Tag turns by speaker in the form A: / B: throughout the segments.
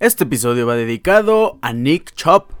A: Este episodio va dedicado a Nick Chop.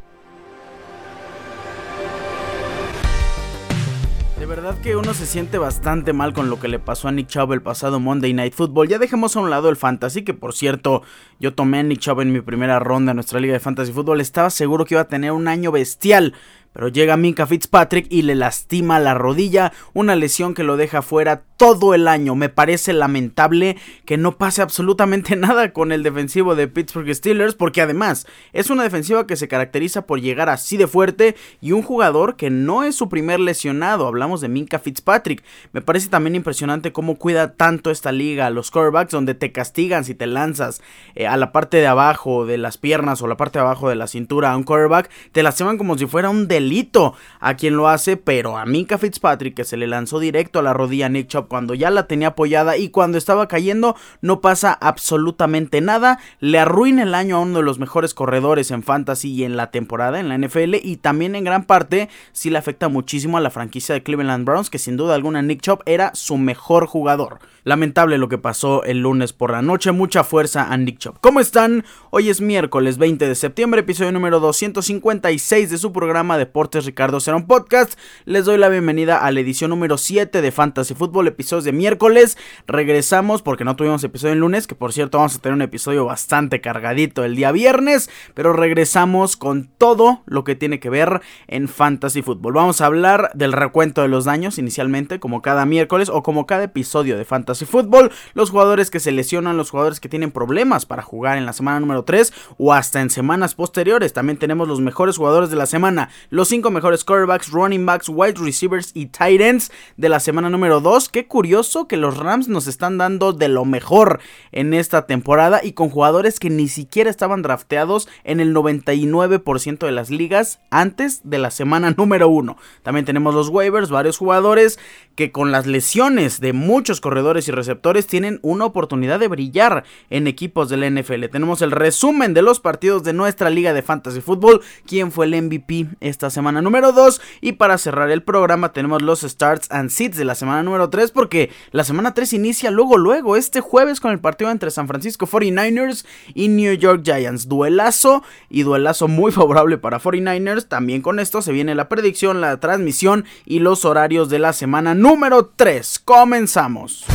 A: De verdad que uno se siente bastante mal con lo que le pasó a Nick Chubb el pasado Monday Night Football. Ya dejemos a un lado el fantasy, que por cierto, yo tomé a Nick Chubb en mi primera ronda en nuestra liga de fantasy fútbol. Estaba seguro que iba a tener un año bestial. Pero llega Minka Fitzpatrick y le lastima la rodilla, una lesión que lo deja fuera todo el año. Me parece lamentable que no pase absolutamente nada con el defensivo de Pittsburgh Steelers, porque además es una defensiva que se caracteriza por llegar así de fuerte y un jugador que no es su primer lesionado. Hablamos de Minka Fitzpatrick. Me parece también impresionante cómo cuida tanto esta liga a los quarterbacks, donde te castigan si te lanzas eh, a la parte de abajo de las piernas o la parte de abajo de la cintura a un quarterback, te lastiman como si fuera un delito a quien lo hace, pero a Minka Fitzpatrick que se le lanzó directo a la rodilla a Nick Chop cuando ya la tenía apoyada y cuando estaba cayendo no pasa absolutamente nada, le arruina el año a uno de los mejores corredores en fantasy y en la temporada en la NFL y también en gran parte sí le afecta muchísimo a la franquicia de Cleveland Browns que sin duda alguna Nick Chop era su mejor jugador. Lamentable lo que pasó el lunes por la noche, mucha fuerza a Nick Chop. ¿Cómo están? Hoy es miércoles 20 de septiembre, episodio número 256 de su programa Deportes Ricardo Cerón Podcast. Les doy la bienvenida a la edición número 7 de Fantasy Football, episodios de miércoles. Regresamos porque no tuvimos episodio el lunes, que por cierto vamos a tener un episodio bastante cargadito el día viernes, pero regresamos con todo lo que tiene que ver en Fantasy Football. Vamos a hablar del recuento de los daños inicialmente, como cada miércoles o como cada episodio de Fantasy Football, los jugadores que se lesionan, los jugadores que tienen problemas para jugar en la semana número 3 o hasta en semanas posteriores. También tenemos los mejores jugadores de la semana, 5 mejores quarterbacks, running backs, wide receivers y tight ends de la semana número 2. Qué curioso que los Rams nos están dando de lo mejor en esta temporada y con jugadores que ni siquiera estaban drafteados en el 99% de las ligas antes de la semana número 1. También tenemos los waivers, varios jugadores que con las lesiones de muchos corredores y receptores tienen una oportunidad de brillar en equipos del NFL. Tenemos el resumen de los partidos de nuestra liga de fantasy fútbol, quién fue el MVP esta semana número 2 y para cerrar el programa tenemos los starts and sits de la semana número 3 porque la semana 3 inicia luego luego este jueves con el partido entre San Francisco 49ers y New York Giants. Duelazo y duelazo muy favorable para 49ers. También con esto se viene la predicción, la transmisión y los horarios de la semana número 3. Comenzamos.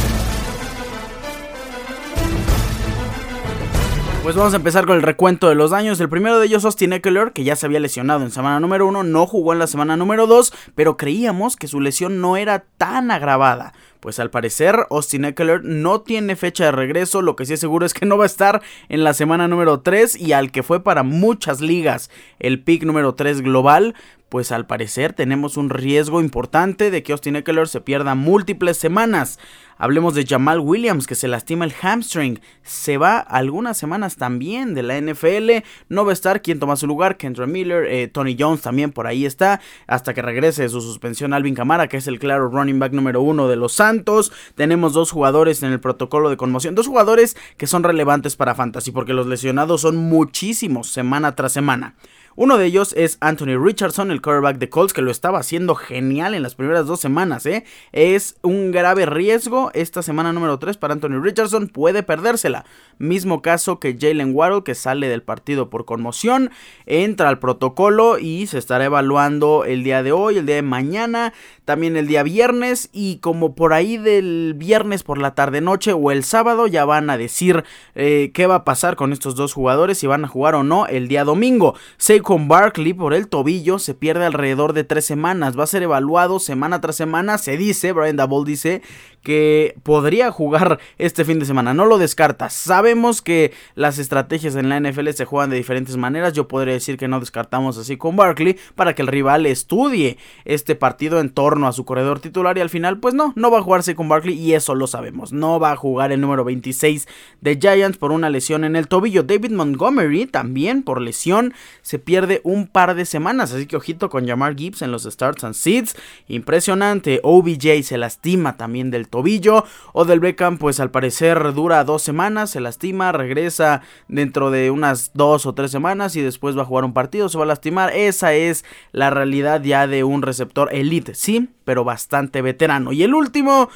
A: Pues vamos a empezar con el recuento de los daños. El primero de ellos, Austin Eckler, que ya se había lesionado en semana número 1, no jugó en la semana número 2, pero creíamos que su lesión no era tan agravada. Pues al parecer Austin Eckler no tiene fecha de regreso, lo que sí es seguro es que no va a estar en la semana número 3 y al que fue para muchas ligas el pick número 3 global, pues al parecer tenemos un riesgo importante de que Austin Eckler se pierda múltiples semanas. Hablemos de Jamal Williams que se lastima el hamstring. Se va algunas semanas también de la NFL. No va a estar quien toma su lugar. Kendra Miller, eh, Tony Jones también por ahí está. Hasta que regrese de su suspensión Alvin Camara, que es el claro running back número uno de los Santos. Tenemos dos jugadores en el protocolo de conmoción. Dos jugadores que son relevantes para Fantasy porque los lesionados son muchísimos semana tras semana. Uno de ellos es Anthony Richardson, el quarterback de Colts, que lo estaba haciendo genial en las primeras dos semanas. ¿eh? Es un grave riesgo esta semana número 3 para Anthony Richardson, puede perdérsela. Mismo caso que Jalen Waddle, que sale del partido por conmoción, entra al protocolo y se estará evaluando el día de hoy, el día de mañana, también el día viernes y como por ahí del viernes por la tarde noche o el sábado ya van a decir eh, qué va a pasar con estos dos jugadores, si van a jugar o no el día domingo con Barkley por el tobillo se pierde alrededor de tres semanas. Va a ser evaluado semana tras semana. Se dice, Brian Double dice que podría jugar este fin de semana. No lo descarta. Sabemos que las estrategias en la NFL se juegan de diferentes maneras. Yo podría decir que no descartamos así con Barkley para que el rival estudie este partido en torno a su corredor titular y al final pues no, no va a jugarse con Barkley y eso lo sabemos. No va a jugar el número 26 de Giants por una lesión en el tobillo. David Montgomery también por lesión se pierde un par de semanas. Así que ojito con Jamar Gibbs en los starts and seeds. Impresionante. OBJ se lastima también del tobillo. Odell Beckham, pues al parecer dura dos semanas, se lastima, regresa dentro de unas dos o tres semanas y después va a jugar un partido, se va a lastimar. Esa es la realidad ya de un receptor elite, sí, pero bastante veterano. Y el último.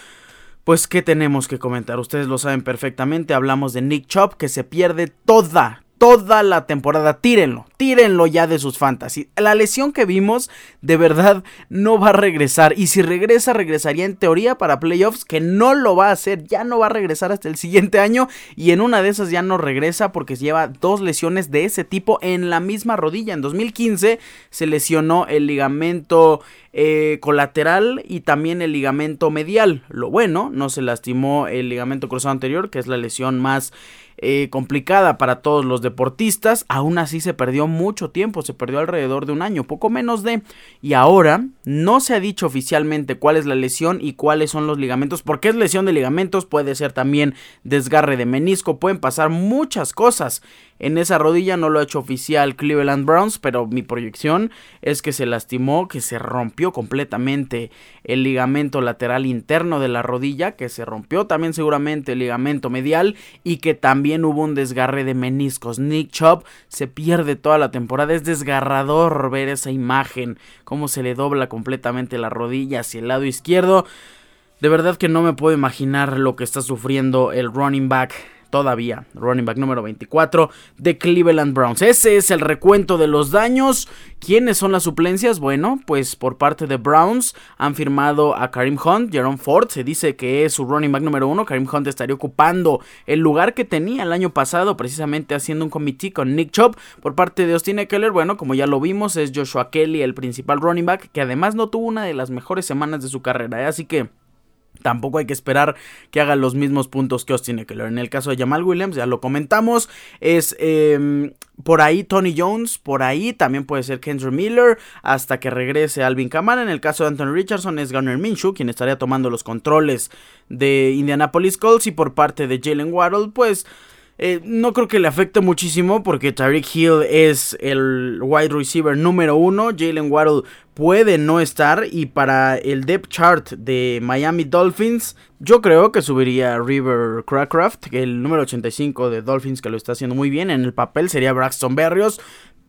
A: Pues, ¿qué tenemos que comentar? Ustedes lo saben perfectamente. Hablamos de Nick Chop, que se pierde toda, toda la temporada. Tírenlo, tírenlo ya de sus fantasy. La lesión que vimos de verdad no va a regresar. Y si regresa, regresaría en teoría para playoffs, que no lo va a hacer. Ya no va a regresar hasta el siguiente año. Y en una de esas ya no regresa porque lleva dos lesiones de ese tipo en la misma rodilla. En 2015 se lesionó el ligamento eh, colateral y también el ligamento medial. Lo bueno, no se lastimó el ligamento cruzado anterior, que es la lesión más eh, complicada para todos los deportistas. Aún así se perdió mucho tiempo, se perdió alrededor de un año, poco menos de. Y ahora no se ha dicho oficialmente cuál es la lesión y cuáles son los ligamentos. Porque es lesión de ligamentos, puede ser también desgarre de menisco, pueden pasar muchas cosas. En esa rodilla no lo ha hecho oficial Cleveland Browns, pero mi proyección es que se lastimó, que se rompió completamente el ligamento lateral interno de la rodilla, que se rompió también seguramente el ligamento medial y que también hubo un desgarre de meniscos. Nick Chubb se pierde toda la temporada, es desgarrador ver esa imagen, cómo se le dobla completamente la rodilla hacia el lado izquierdo. De verdad que no me puedo imaginar lo que está sufriendo el running back todavía, running back número 24 de Cleveland Browns. Ese es el recuento de los daños. ¿Quiénes son las suplencias? Bueno, pues por parte de Browns han firmado a Karim Hunt, Jerome Ford, se dice que es su running back número uno. Karim Hunt estaría ocupando el lugar que tenía el año pasado, precisamente haciendo un committee con Nick Chubb. Por parte de Austin Eckler, bueno, como ya lo vimos, es Joshua Kelly el principal running back, que además no tuvo una de las mejores semanas de su carrera, ¿eh? así que Tampoco hay que esperar que haga los mismos puntos que Austin Eckler. En el caso de Jamal Williams, ya lo comentamos, es em, por ahí Tony Jones, por ahí también puede ser Kendra Miller, hasta que regrese Alvin Kamara. En el caso de Anthony Richardson es Garner Minshew, quien estaría tomando los controles de Indianapolis Colts. Y por parte de Jalen Waddle, pues eh, no creo que le afecte muchísimo porque Tariq Hill es el wide receiver número uno. Jalen Waddle puede no estar y para el depth chart de Miami Dolphins yo creo que subiría River Crackraft, el número 85 de Dolphins que lo está haciendo muy bien. En el papel sería Braxton Berrios,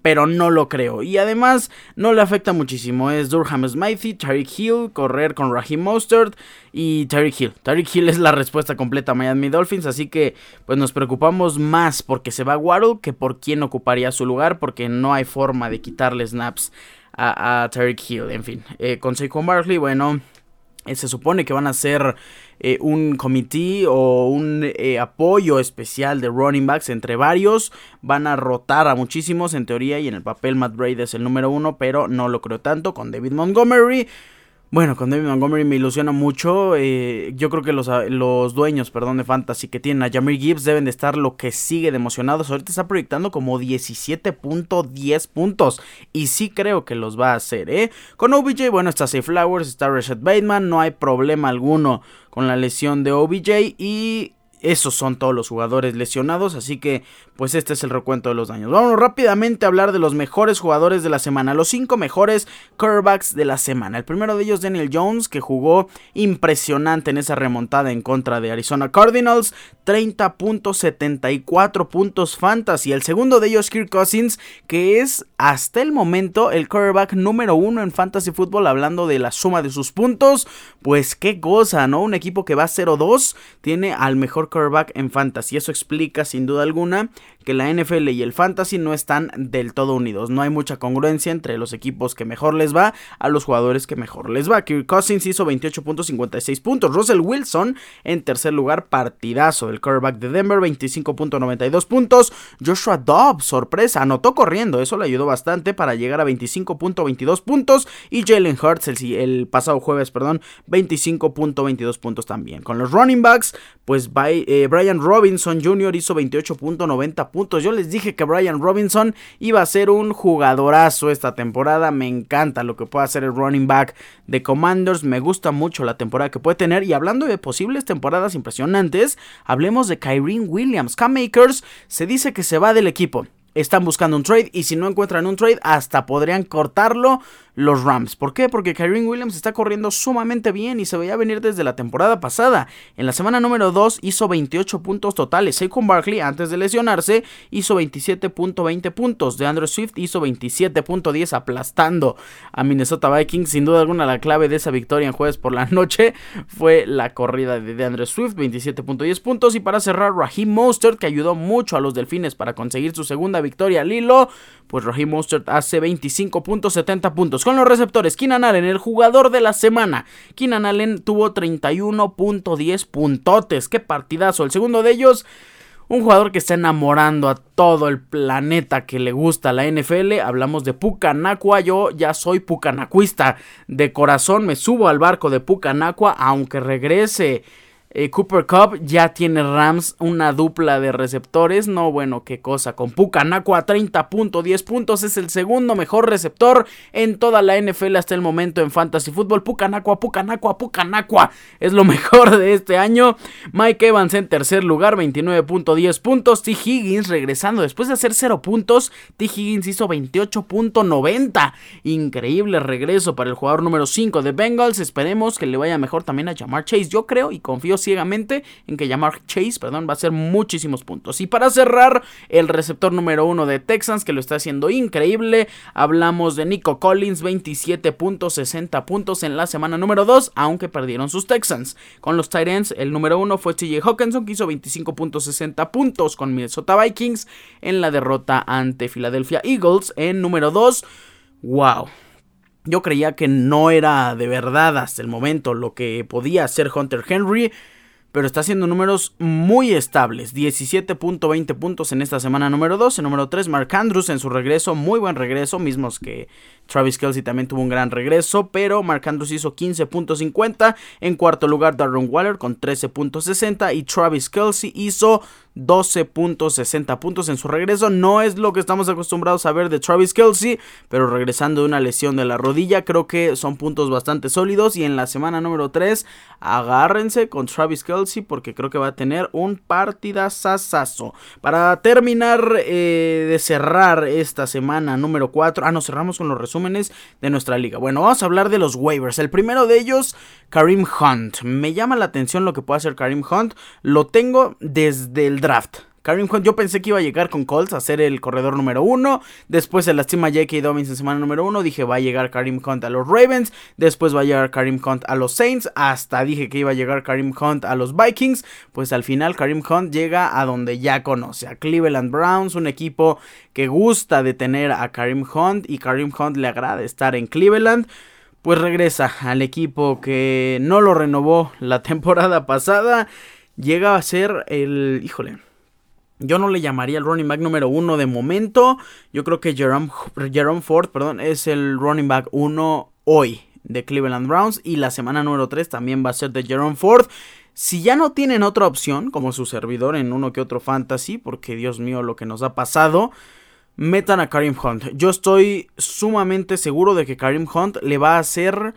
A: pero no lo creo. Y además no le afecta muchísimo. Es Durham Smythe, Tariq Hill, correr con Raheem Mostert y Tariq Hill. Tariq Hill es la respuesta completa a Miami Dolphins, así que pues nos preocupamos más porque se va Waddle que por quién ocuparía su lugar, porque no hay forma de quitarle snaps a, a Tariq Hill. En fin, eh, con Saquon Barkley, bueno, eh, se supone que van a ser eh, un comité o un eh, apoyo especial de running backs entre varios. Van a rotar a muchísimos en teoría y en el papel Matt Braid es el número uno, pero no lo creo tanto con David Montgomery. Bueno, con David Montgomery me ilusiona mucho. Eh, yo creo que los, los, dueños perdón, de Fantasy que tienen a Jamir Gibbs deben de estar lo que sigue de emocionados. Ahorita está proyectando como 17.10 puntos. Y sí creo que los va a hacer, ¿eh? Con OBJ, bueno, está Safe Flowers, está Rashad Bateman. No hay problema alguno con la lesión de OBJ. Y esos son todos los jugadores lesionados, así que pues este es el recuento de los daños. Vamos rápidamente a hablar de los mejores jugadores de la semana, los cinco mejores quarterbacks de la semana. El primero de ellos Daniel Jones, que jugó impresionante en esa remontada en contra de Arizona Cardinals, 30.74 puntos fantasy. El segundo de ellos Kirk Cousins, que es hasta el momento el quarterback número uno en fantasy football, hablando de la suma de sus puntos, pues qué cosa, ¿no? Un equipo que va 0-2 tiene al mejor quarterback en fantasy. Eso explica sin duda alguna que la NFL y el fantasy no están del todo unidos. No hay mucha congruencia entre los equipos que mejor les va a los jugadores que mejor les va. Kirk Cousins hizo 28.56 puntos. Russell Wilson en tercer lugar, partidazo. El quarterback de Denver, 25.92 puntos. Joshua Dobbs, sorpresa, anotó corriendo. Eso le ayudó bastante para llegar a 25.22 puntos. Y Jalen Hurts el, el pasado jueves, perdón, 25.22 puntos también. Con los running backs, pues eh, Brian Robinson Jr. hizo 28.90 puntos. Yo les dije que Brian Robinson iba a ser un jugadorazo esta temporada. Me encanta lo que puede hacer el running back de Commanders. Me gusta mucho la temporada que puede tener. Y hablando de posibles temporadas impresionantes, hablemos de Kyrie Williams. Cam Makers se dice que se va del equipo. Están buscando un trade y si no encuentran un trade hasta podrían cortarlo los Rams. ¿Por qué? Porque Kyrie Williams está corriendo sumamente bien y se veía venir desde la temporada pasada. En la semana número 2 hizo 28 puntos totales. Saquon Barkley, antes de lesionarse, hizo 27.20 puntos. De Andrew Swift hizo 27.10 aplastando a Minnesota Vikings. Sin duda alguna la clave de esa victoria en jueves por la noche fue la corrida de Andrew Swift, 27.10 puntos. Y para cerrar, Raheem Mostert, que ayudó mucho a los Delfines para conseguir su segunda victoria al hilo, pues Raheem Mostert hace 25.70 puntos. Con los receptores, Keenan Allen, el jugador de la semana. Keenan Allen tuvo 31.10 puntotes. ¡Qué partidazo! El segundo de ellos... Un jugador que está enamorando a todo el planeta que le gusta la NFL. Hablamos de Pucanacua. Yo ya soy pucanacuista. De corazón me subo al barco de Pucanacua. Aunque regrese eh, Cooper Cup ya tiene Rams una dupla de receptores. No, bueno, qué cosa. Con Pucanacua 30.10 puntos. Es el segundo mejor receptor en toda la NFL hasta el momento en Fantasy Football. Pucanacua, Pucanacua, Pucanacua. Es lo mejor de este año. Mike Evans en tercer lugar, 29.10 puntos. T. Higgins regresando después de hacer 0 puntos. T. Higgins hizo 28.90. Increíble regreso para el jugador número 5 de Bengals. Esperemos que le vaya mejor también a Jamar Chase. Yo creo y confío ciegamente en que llamar Chase, perdón, va a ser muchísimos puntos. Y para cerrar, el receptor número uno de Texans, que lo está haciendo increíble, hablamos de Nico Collins, 27.60 puntos en la semana número 2, aunque perdieron sus Texans. Con los Titans, el número uno fue TJ Hawkinson, que hizo 25.60 puntos con Minnesota Vikings en la derrota ante Philadelphia Eagles. En número 2, wow. Yo creía que no era de verdad hasta el momento lo que podía hacer Hunter Henry pero está haciendo números muy estables. 17.20 puntos en esta semana número 2. En número 3, Mark Andrews en su regreso, muy buen regreso, mismos que Travis Kelsey también tuvo un gran regreso, pero Mark Andrews hizo 15.50. En cuarto lugar, Darren Waller con 13.60 y Travis Kelsey hizo 12.60 puntos en su regreso. No es lo que estamos acostumbrados a ver de Travis Kelsey, pero regresando de una lesión de la rodilla, creo que son puntos bastante sólidos. Y en la semana número 3, agárrense con Travis Kelsey porque creo que va a tener un partidazazazo. Para terminar eh, de cerrar esta semana número 4, ah, nos cerramos con los resúmenes de nuestra liga. Bueno, vamos a hablar de los waivers. El primero de ellos, Karim Hunt. Me llama la atención lo que puede hacer Karim Hunt. Lo tengo desde el draft. Karim Hunt, yo pensé que iba a llegar con Colts a ser el corredor número uno. Después se lastima J.K. Dobbins en semana número uno. Dije, va a llegar Karim Hunt a los Ravens. Después va a llegar Karim Hunt a los Saints. Hasta dije que iba a llegar Karim Hunt a los Vikings. Pues al final Karim Hunt llega a donde ya conoce, a Cleveland Browns, un equipo que gusta de tener a Karim Hunt y Karim Hunt le agrada estar en Cleveland pues regresa al equipo que no lo renovó la temporada pasada llega a ser el, híjole, yo no le llamaría el running back número uno de momento. Yo creo que Jerome, Jerome Ford, perdón, es el running back uno hoy de Cleveland Browns. Y la semana número 3 también va a ser de Jerome Ford. Si ya no tienen otra opción, como su servidor en uno que otro fantasy, porque Dios mío lo que nos ha pasado, metan a Karim Hunt. Yo estoy sumamente seguro de que Karim Hunt le va a hacer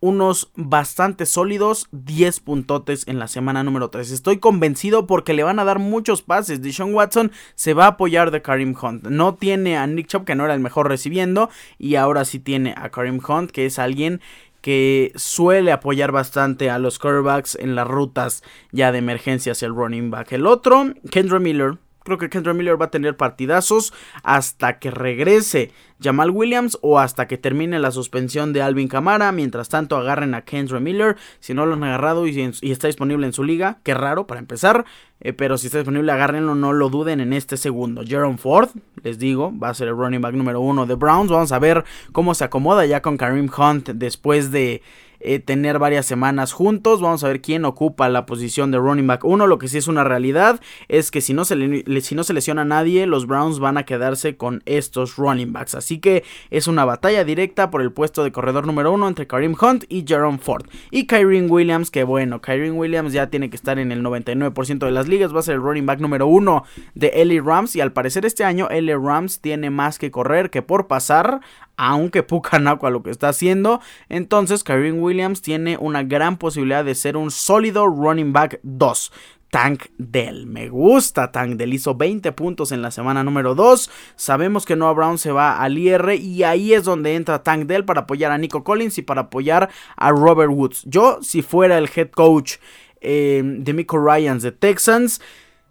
A: unos bastante sólidos 10 puntotes en la semana número 3. Estoy convencido porque le van a dar muchos pases. Deshaun Watson se va a apoyar de Karim Hunt. No tiene a Nick Chubb, que no era el mejor recibiendo, y ahora sí tiene a Karim Hunt, que es alguien que suele apoyar bastante a los quarterbacks en las rutas ya de emergencia hacia el running back. El otro, Kendra Miller, Creo que Kendra Miller va a tener partidazos hasta que regrese Jamal Williams o hasta que termine la suspensión de Alvin Kamara. Mientras tanto, agarren a Kendra Miller. Si no lo han agarrado y, está disponible en su liga, qué raro para empezar. Eh, pero si está disponible, agárrenlo, no lo duden en este segundo. Jerome Ford, les digo, va a ser el running back número uno de Browns. Vamos a ver cómo se acomoda ya con Kareem Hunt después de eh, tener varias semanas juntos. Vamos a ver quién ocupa la posición de running back 1. Lo que sí es una realidad es que si no, se si no se lesiona a nadie, los Browns van a quedarse con estos running backs. Así que es una batalla directa por el puesto de corredor número 1 entre Kareem Hunt y Jerome Ford. Y Kyrie Williams, que bueno, Kyrie Williams ya tiene que estar en el 99% de las ligas. Va a ser el running back número 1 de Ellie Rams. Y al parecer este año Ellie Rams tiene más que correr que por pasar aunque Pucanacua lo que está haciendo. Entonces, Kyrie Williams tiene una gran posibilidad de ser un sólido running back 2. Tank Dell. Me gusta Tank Dell. Hizo 20 puntos en la semana número 2. Sabemos que Noah Brown se va al IR y ahí es donde entra Tank Dell para apoyar a Nico Collins y para apoyar a Robert Woods. Yo, si fuera el head coach eh, de Miko Ryans de Texans,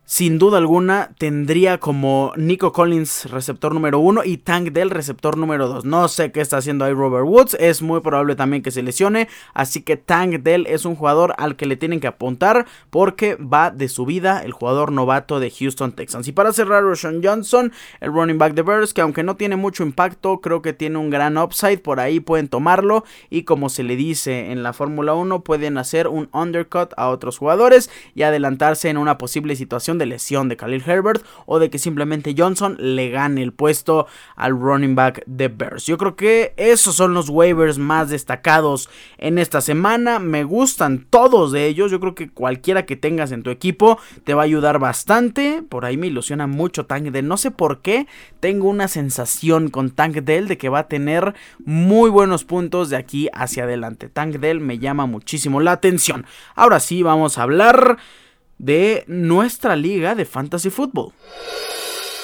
A: sin duda alguna tendría como Nico Collins receptor número uno y Tank Dell receptor número 2. No sé qué está haciendo ahí Robert Woods, es muy probable también que se lesione, así que Tank Dell es un jugador al que le tienen que apuntar porque va de su vida el jugador novato de Houston Texans. Y para cerrar, Roshan Johnson, el running back de Bears, que aunque no tiene mucho impacto, creo que tiene un gran upside, por ahí pueden tomarlo y como se le dice en la Fórmula 1, pueden hacer un undercut a otros jugadores y adelantarse en una posible situación de lesión de Khalil Herbert o de que simplemente Johnson le gane el puesto al running back de Bears. Yo creo que esos son los waivers más destacados en esta semana. Me gustan todos de ellos. Yo creo que cualquiera que tengas en tu equipo te va a ayudar bastante. Por ahí me ilusiona mucho Tank Dell. No sé por qué tengo una sensación con Tank Dell de que va a tener muy buenos puntos de aquí hacia adelante. Tank Dell me llama muchísimo la atención. Ahora sí, vamos a hablar de nuestra liga de fantasy football.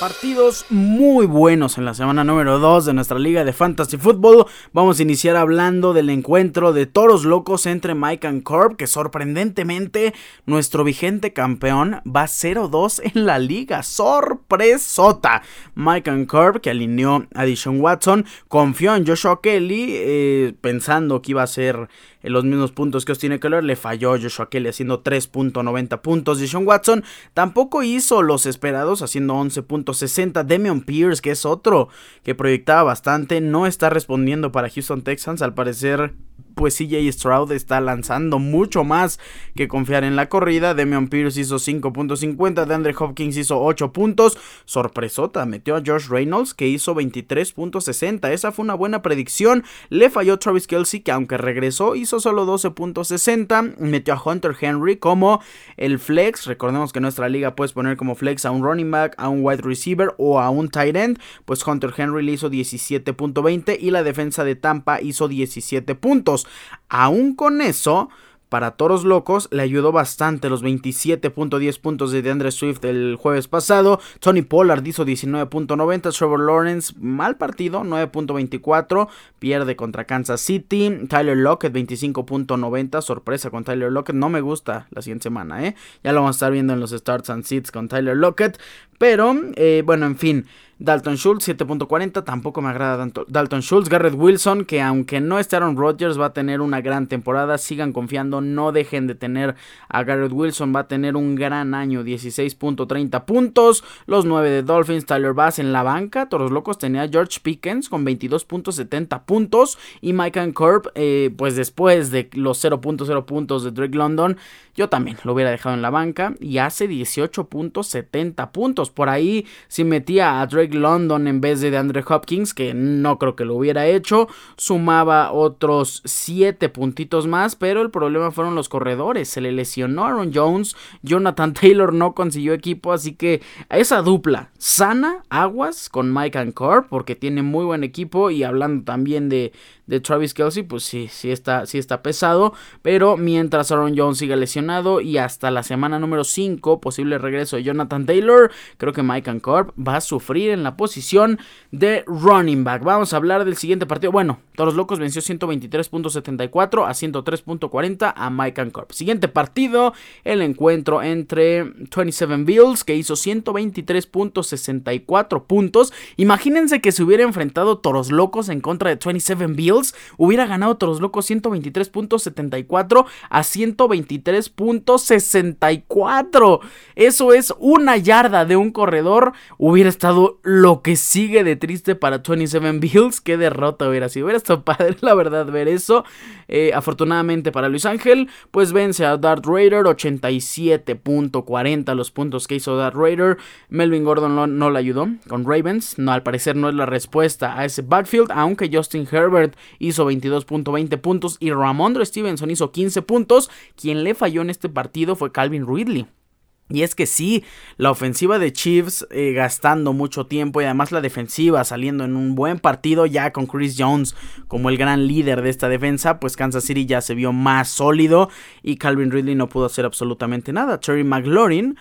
A: Partidos muy buenos en la semana número 2 de nuestra liga de fantasy football. Vamos a iniciar hablando del encuentro de toros locos entre Mike and Corp, que sorprendentemente nuestro vigente campeón va 0-2 en la liga. Sorpresota. Mike and Corp, que alineó a Dishon Watson, confió en Joshua Kelly, eh, pensando que iba a ser en los mismos puntos que Austin Eckler. Le falló Joshua Kelly haciendo 3.90 puntos. Sean Watson tampoco hizo los esperados haciendo 11.60. Demian Pierce, que es otro que proyectaba bastante, no está respondiendo para Houston Texans. Al parecer pues CJ Stroud está lanzando mucho más que confiar en la corrida. Demian Pierce hizo 5.50, DeAndre Hopkins hizo 8 puntos. Sorpresota, metió a Josh Reynolds que hizo 23.60. Esa fue una buena predicción. Le falló Travis Kelsey que aunque regresó hizo solo 12.60. Metió a Hunter Henry como el flex. Recordemos que en nuestra liga puedes poner como flex a un running back, a un wide receiver o a un tight end. Pues Hunter Henry le hizo 17.20 y la defensa de Tampa hizo 17 puntos. Aún con eso, para Toros Locos le ayudó bastante los 27.10 puntos de DeAndre Swift el jueves pasado. Tony Pollard hizo 19.90. Trevor Lawrence, mal partido, 9.24. Pierde contra Kansas City. Tyler Lockett, 25.90. Sorpresa con Tyler Lockett. No me gusta la siguiente semana, ¿eh? Ya lo vamos a estar viendo en los starts and sits con Tyler Lockett. Pero, eh, bueno, en fin. Dalton Schultz 7.40, tampoco me agrada Dalton Schultz. Garrett Wilson, que aunque no esté Aaron Rodgers, va a tener una gran temporada. Sigan confiando, no dejen de tener a Garrett Wilson, va a tener un gran año, 16.30 puntos. Los 9 de Dolphins, Tyler Bass en la banca. Todos locos tenía George Pickens con 22.70 puntos. Y Mike and eh, pues después de los 0.0 puntos de Drake London, yo también lo hubiera dejado en la banca. Y hace 18.70 puntos. Por ahí, si metía a Drake London en vez de Andre Hopkins, que no creo que lo hubiera hecho. Sumaba otros 7 puntitos más, pero el problema fueron los corredores. Se le lesionó Aaron Jones, Jonathan Taylor no consiguió equipo, así que esa dupla sana, aguas con Mike and Corp, porque tiene muy buen equipo y hablando también de, de Travis Kelsey, pues sí, sí está, sí está pesado, pero mientras Aaron Jones siga lesionado y hasta la semana número 5, posible regreso de Jonathan Taylor, creo que Mike and Corp va a sufrir en la posición de running back. Vamos a hablar del siguiente partido. Bueno, Toros Locos venció 123.74 a 103.40 a Mike and Corp. Siguiente partido, el encuentro entre 27 Bills que hizo 123.64 puntos. Imagínense que se hubiera enfrentado Toros Locos en contra de 27 Bills, hubiera ganado Toros Locos 123.74 a 123.64. Eso es una yarda de un corredor. Hubiera estado lo que sigue de triste para 27 Bills. Qué derrota hubiera sido. Hubiera estado padre, la verdad, ver eso. Eh, afortunadamente para Luis Ángel, pues vence a Dart Raider 87.40 los puntos que hizo Dart Raider. Melvin Gordon no, le ayudó con Ravens. No, al parecer no es la respuesta a ese backfield, aunque Justin Herbert hizo 22.20 puntos y Ramondre Stevenson hizo 15 puntos. Quien le falló en este partido fue Calvin Ridley. Y es que sí, la ofensiva de Chiefs eh, gastando mucho tiempo y además la defensiva saliendo en un buen partido ya con Chris Jones como el gran líder de esta defensa, pues Kansas City ya se vio más sólido y Calvin Ridley no pudo hacer absolutamente nada. Terry McLaurin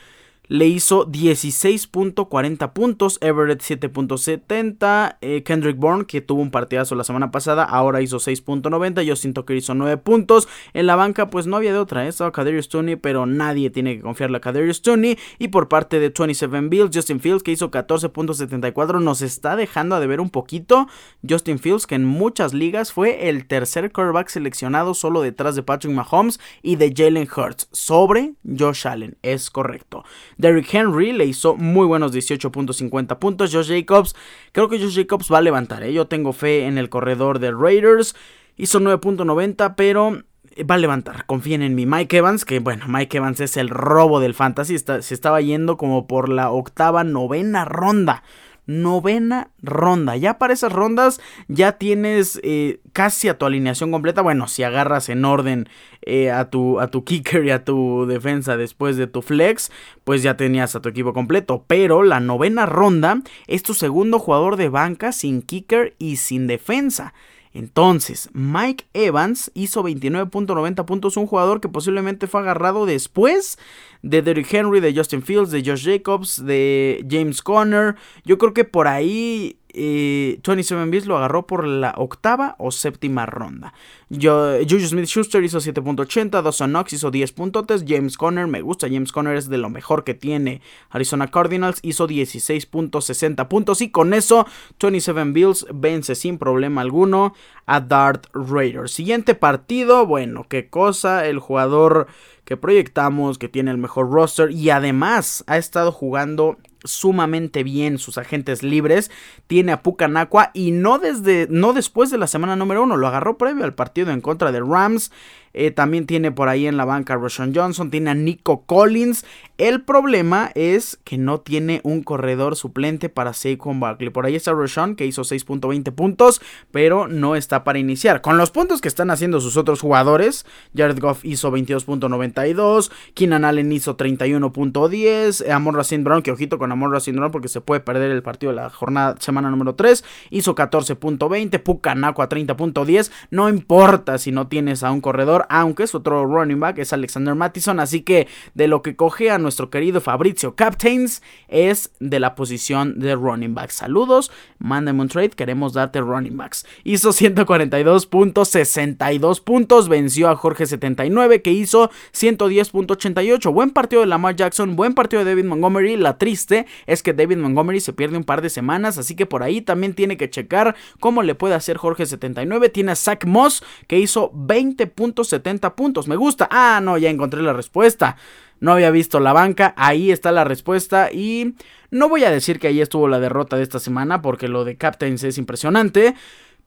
A: le hizo 16.40 puntos, Everett 7.70, eh, Kendrick Bourne, que tuvo un partidazo la semana pasada, ahora hizo 6.90, yo siento que hizo 9 puntos, en la banca pues no había de otra, ¿eh? estaba Kadarius Tooney, pero nadie tiene que confiarle a Kadarius Tooney, y por parte de 27 Bills, Justin Fields, que hizo 14.74, nos está dejando de ver un poquito, Justin Fields, que en muchas ligas fue el tercer quarterback seleccionado solo detrás de Patrick Mahomes y de Jalen Hurts, sobre Josh Allen, es correcto. Derrick Henry le hizo muy buenos 18.50 puntos. Josh Jacobs, creo que Josh Jacobs va a levantar. ¿eh? Yo tengo fe en el corredor de Raiders. Hizo 9.90, pero va a levantar. Confíen en mí. Mike Evans, que bueno, Mike Evans es el robo del fantasy. se estaba yendo como por la octava, novena ronda novena ronda. Ya para esas rondas ya tienes eh, casi a tu alineación completa. Bueno, si agarras en orden eh, a, tu, a tu kicker y a tu defensa después de tu flex, pues ya tenías a tu equipo completo. Pero la novena ronda es tu segundo jugador de banca sin kicker y sin defensa. Entonces, Mike Evans hizo 29.90 puntos, un jugador que posiblemente fue agarrado después de Derrick Henry, de Justin Fields, de Josh Jacobs, de James Conner. Yo creo que por ahí 27 Beats lo agarró por la octava o séptima ronda. Juju Smith Schuster hizo 7.80, Dawson Knox hizo 10 puntos, James Conner, me gusta, James Conner es de lo mejor que tiene. Arizona Cardinals hizo 16.60 puntos y con eso 27 Bills vence sin problema alguno a Dart Raiders. Siguiente partido, bueno, qué cosa, el jugador que proyectamos, que tiene el mejor roster y además ha estado jugando sumamente bien sus agentes libres. Tiene a Pucanacua y no desde no después de la semana número uno, lo agarró previo al partido en contra de Rams. Eh, también tiene por ahí en la banca a Roshan Johnson, tiene a Nico Collins. El problema es que no tiene un corredor suplente para Saquon Barkley. Por ahí está Roshan que hizo 6.20 puntos, pero no está para iniciar. Con los puntos que están haciendo sus otros jugadores, Jared Goff hizo 22.92, Keenan Allen hizo 31.10, Amor Racing Brown, que ojito con Amor Racing Brown porque se puede perder el partido de la jornada semana número 3, hizo 14.20, Pucanaco a 30.10. No importa si no tienes a un corredor aunque es otro running back, es Alexander Mattison. Así que de lo que coge a nuestro querido Fabrizio Captains es de la posición de running back. Saludos, mándame un trade, queremos darte running backs. Hizo 142.62 puntos, venció a Jorge 79 que hizo 110.88. Buen partido de Lamar Jackson, buen partido de David Montgomery. La triste es que David Montgomery se pierde un par de semanas, así que por ahí también tiene que checar cómo le puede hacer Jorge 79. Tiene a Zach Moss que hizo 20 puntos 70 puntos. Me gusta. Ah, no, ya encontré la respuesta. No había visto la banca. Ahí está la respuesta. Y no voy a decir que ahí estuvo la derrota de esta semana. Porque lo de Captains es impresionante.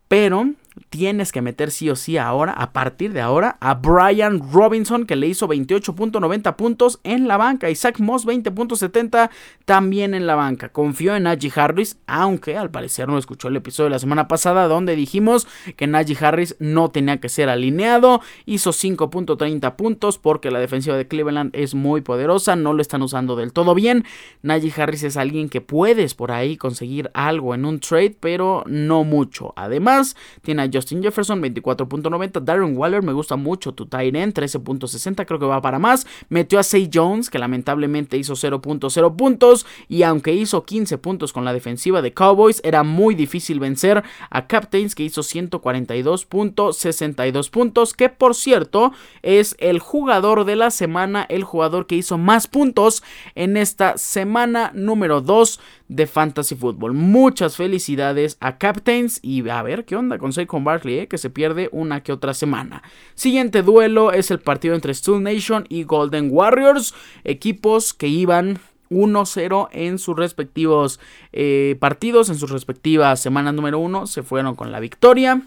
A: Pero tienes que meter sí o sí ahora, a partir de ahora, a Brian Robinson, que le hizo 28.90 puntos en la banca. Isaac Moss 20.70 también en la banca. Confió en Najee Harris, aunque al parecer no escuchó el episodio de la semana pasada donde dijimos que Najee Harris no tenía que ser alineado. Hizo 5.30 puntos porque la defensiva de Cleveland es muy poderosa, no lo están usando del todo bien. Najee Harris es alguien que puedes por ahí conseguir algo en un trade, pero no mucho. Además, tiene Justin Jefferson 24.90. Darren Waller me gusta mucho. Tu tight end 13.60. Creo que va para más. Metió a Say Jones que lamentablemente hizo 0.0 puntos. Y aunque hizo 15 puntos con la defensiva de Cowboys, era muy difícil vencer a Captains que hizo 142.62 puntos. Que por cierto es el jugador de la semana. El jugador que hizo más puntos en esta semana número 2 de Fantasy Football. Muchas felicidades a Captains y a ver qué onda con Saquon Barkley, eh, que se pierde una que otra semana. Siguiente duelo es el partido entre Steel Nation y Golden Warriors, equipos que iban 1-0 en sus respectivos eh, partidos, en sus respectivas semanas número 1, se fueron con la victoria.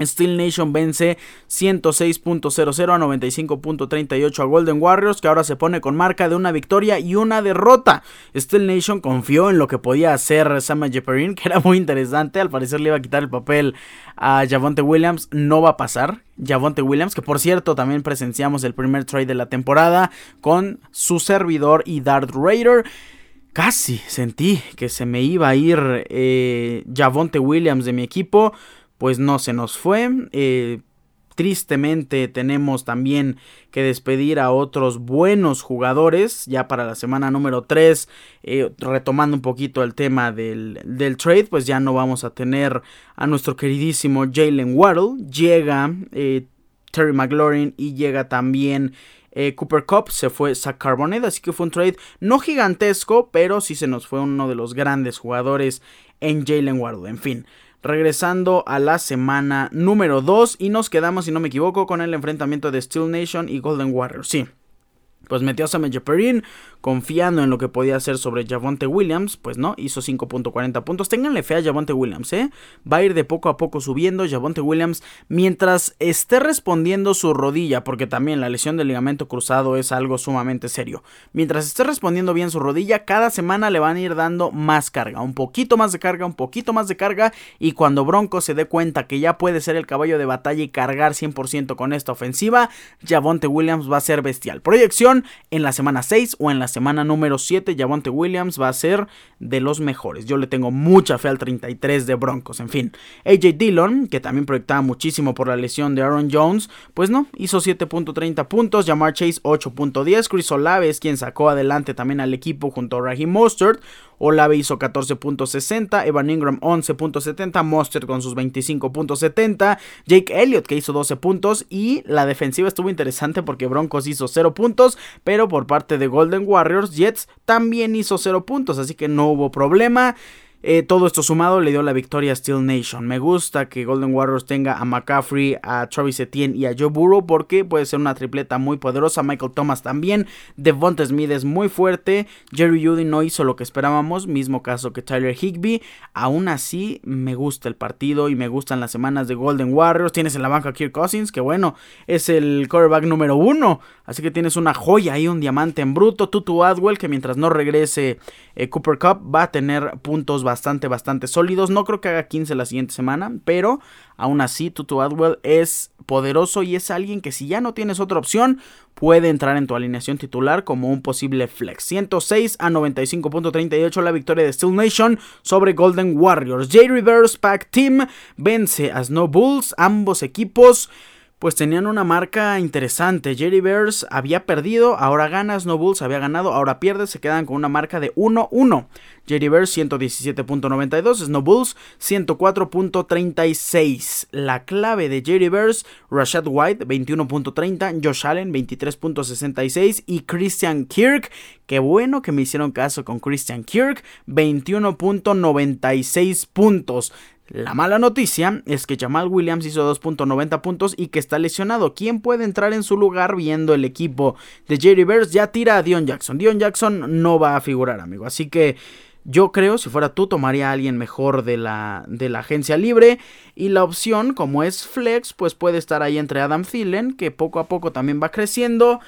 A: Steel Nation vence 106.00 a 95.38 a Golden Warriors, que ahora se pone con marca de una victoria y una derrota. Steel Nation confió en lo que podía hacer Sam Jeperin, que era muy interesante. Al parecer le iba a quitar el papel a Javonte Williams. No va a pasar. Javonte Williams, que por cierto también presenciamos el primer trade de la temporada con su servidor y Dart Raider. Casi sentí que se me iba a ir eh, Javonte Williams de mi equipo pues no se nos fue. Eh, tristemente tenemos también que despedir a otros buenos jugadores ya para la semana número 3 eh, retomando un poquito el tema del, trade pues ya no vamos a tener a nuestro queridísimo Jalen Waddle llega eh, Terry McLaurin y llega también Cooper Cup, se fue Zach Carbonet, así que fue un trade no gigantesco, pero sí se nos fue uno de los grandes jugadores en Jalen Waddle. En fin, regresando a la semana número 2 y nos quedamos, si no me equivoco, con el enfrentamiento de Steel Nation y Golden Warriors. Sí, pues metió a Samuel Perrin confiando en lo que podía hacer sobre Javonte Williams, pues no, hizo 5.40 puntos. Ténganle fe a Javonte Williams, ¿eh? Va a ir de poco a poco subiendo Javonte Williams mientras esté respondiendo su rodilla, porque también la lesión del ligamento cruzado es algo sumamente serio. Mientras esté respondiendo bien su rodilla, cada semana le van a ir dando más carga, un poquito más de carga, un poquito más de carga, y cuando Bronco se dé cuenta que ya puede ser el caballo de batalla y cargar 100% con esta ofensiva, Javonte Williams va a ser bestial. Proyección en la semana 6 o en la semana número 7, Javonte Williams va a ser de los mejores. Yo le tengo mucha fe al 33 de Broncos. En fin, AJ Dillon, que también proyectaba muchísimo por la lesión de Aaron Jones, pues no, hizo 7.30 puntos. Jamar Chase 8.10. Chris Olave es quien sacó adelante también al equipo junto a Raheem Mostert. Olave hizo 14.60, Evan Ingram 11.70, Mostert con sus 25.70, Jake Elliott que hizo 12 puntos y la defensiva estuvo interesante porque Broncos hizo 0 puntos, pero por parte de Golden Warriors, Jets también hizo 0 puntos, así que no hubo problema. Eh, todo esto sumado le dio la victoria a Steel Nation. Me gusta que Golden Warriors tenga a McCaffrey, a Travis Etienne y a Joe Burrow porque puede ser una tripleta muy poderosa. Michael Thomas también. Devonta Smith es muy fuerte. Jerry Judy no hizo lo que esperábamos. Mismo caso que Tyler Higby. Aún así, me gusta el partido y me gustan las semanas de Golden Warriors. Tienes en la banca a Kirk Cousins, que bueno, es el quarterback número uno. Así que tienes una joya ahí, un diamante en bruto. Tutu Adwell, que mientras no regrese eh, Cooper Cup, va a tener puntos bastante, bastante sólidos. No creo que haga 15 la siguiente semana, pero aún así Tutu Adwell es poderoso y es alguien que si ya no tienes otra opción, puede entrar en tu alineación titular como un posible flex. 106 a 95.38 la victoria de Steel Nation sobre Golden Warriors. J Reverse Pack Team vence a Snow Bulls, ambos equipos pues tenían una marca interesante. Jerry Bears había perdido, ahora gana, Snow Bulls había ganado, ahora pierde, se quedan con una marca de 1-1. Jerry Bears 117.92, Snow Bulls 104.36. La clave de Jerry Bears, Rashad White 21.30, Josh Allen 23.66 y Christian Kirk. Qué bueno que me hicieron caso con Christian Kirk, 21.96 puntos. La mala noticia es que Jamal Williams hizo 2.90 puntos y que está lesionado. ¿Quién puede entrar en su lugar viendo el equipo de Jerry Bears? Ya tira a Dion Jackson. Dion Jackson no va a figurar, amigo. Así que yo creo, si fuera tú, tomaría a alguien mejor de la, de la agencia libre. Y la opción, como es flex, pues puede estar ahí entre Adam Thielen, que poco a poco también va creciendo.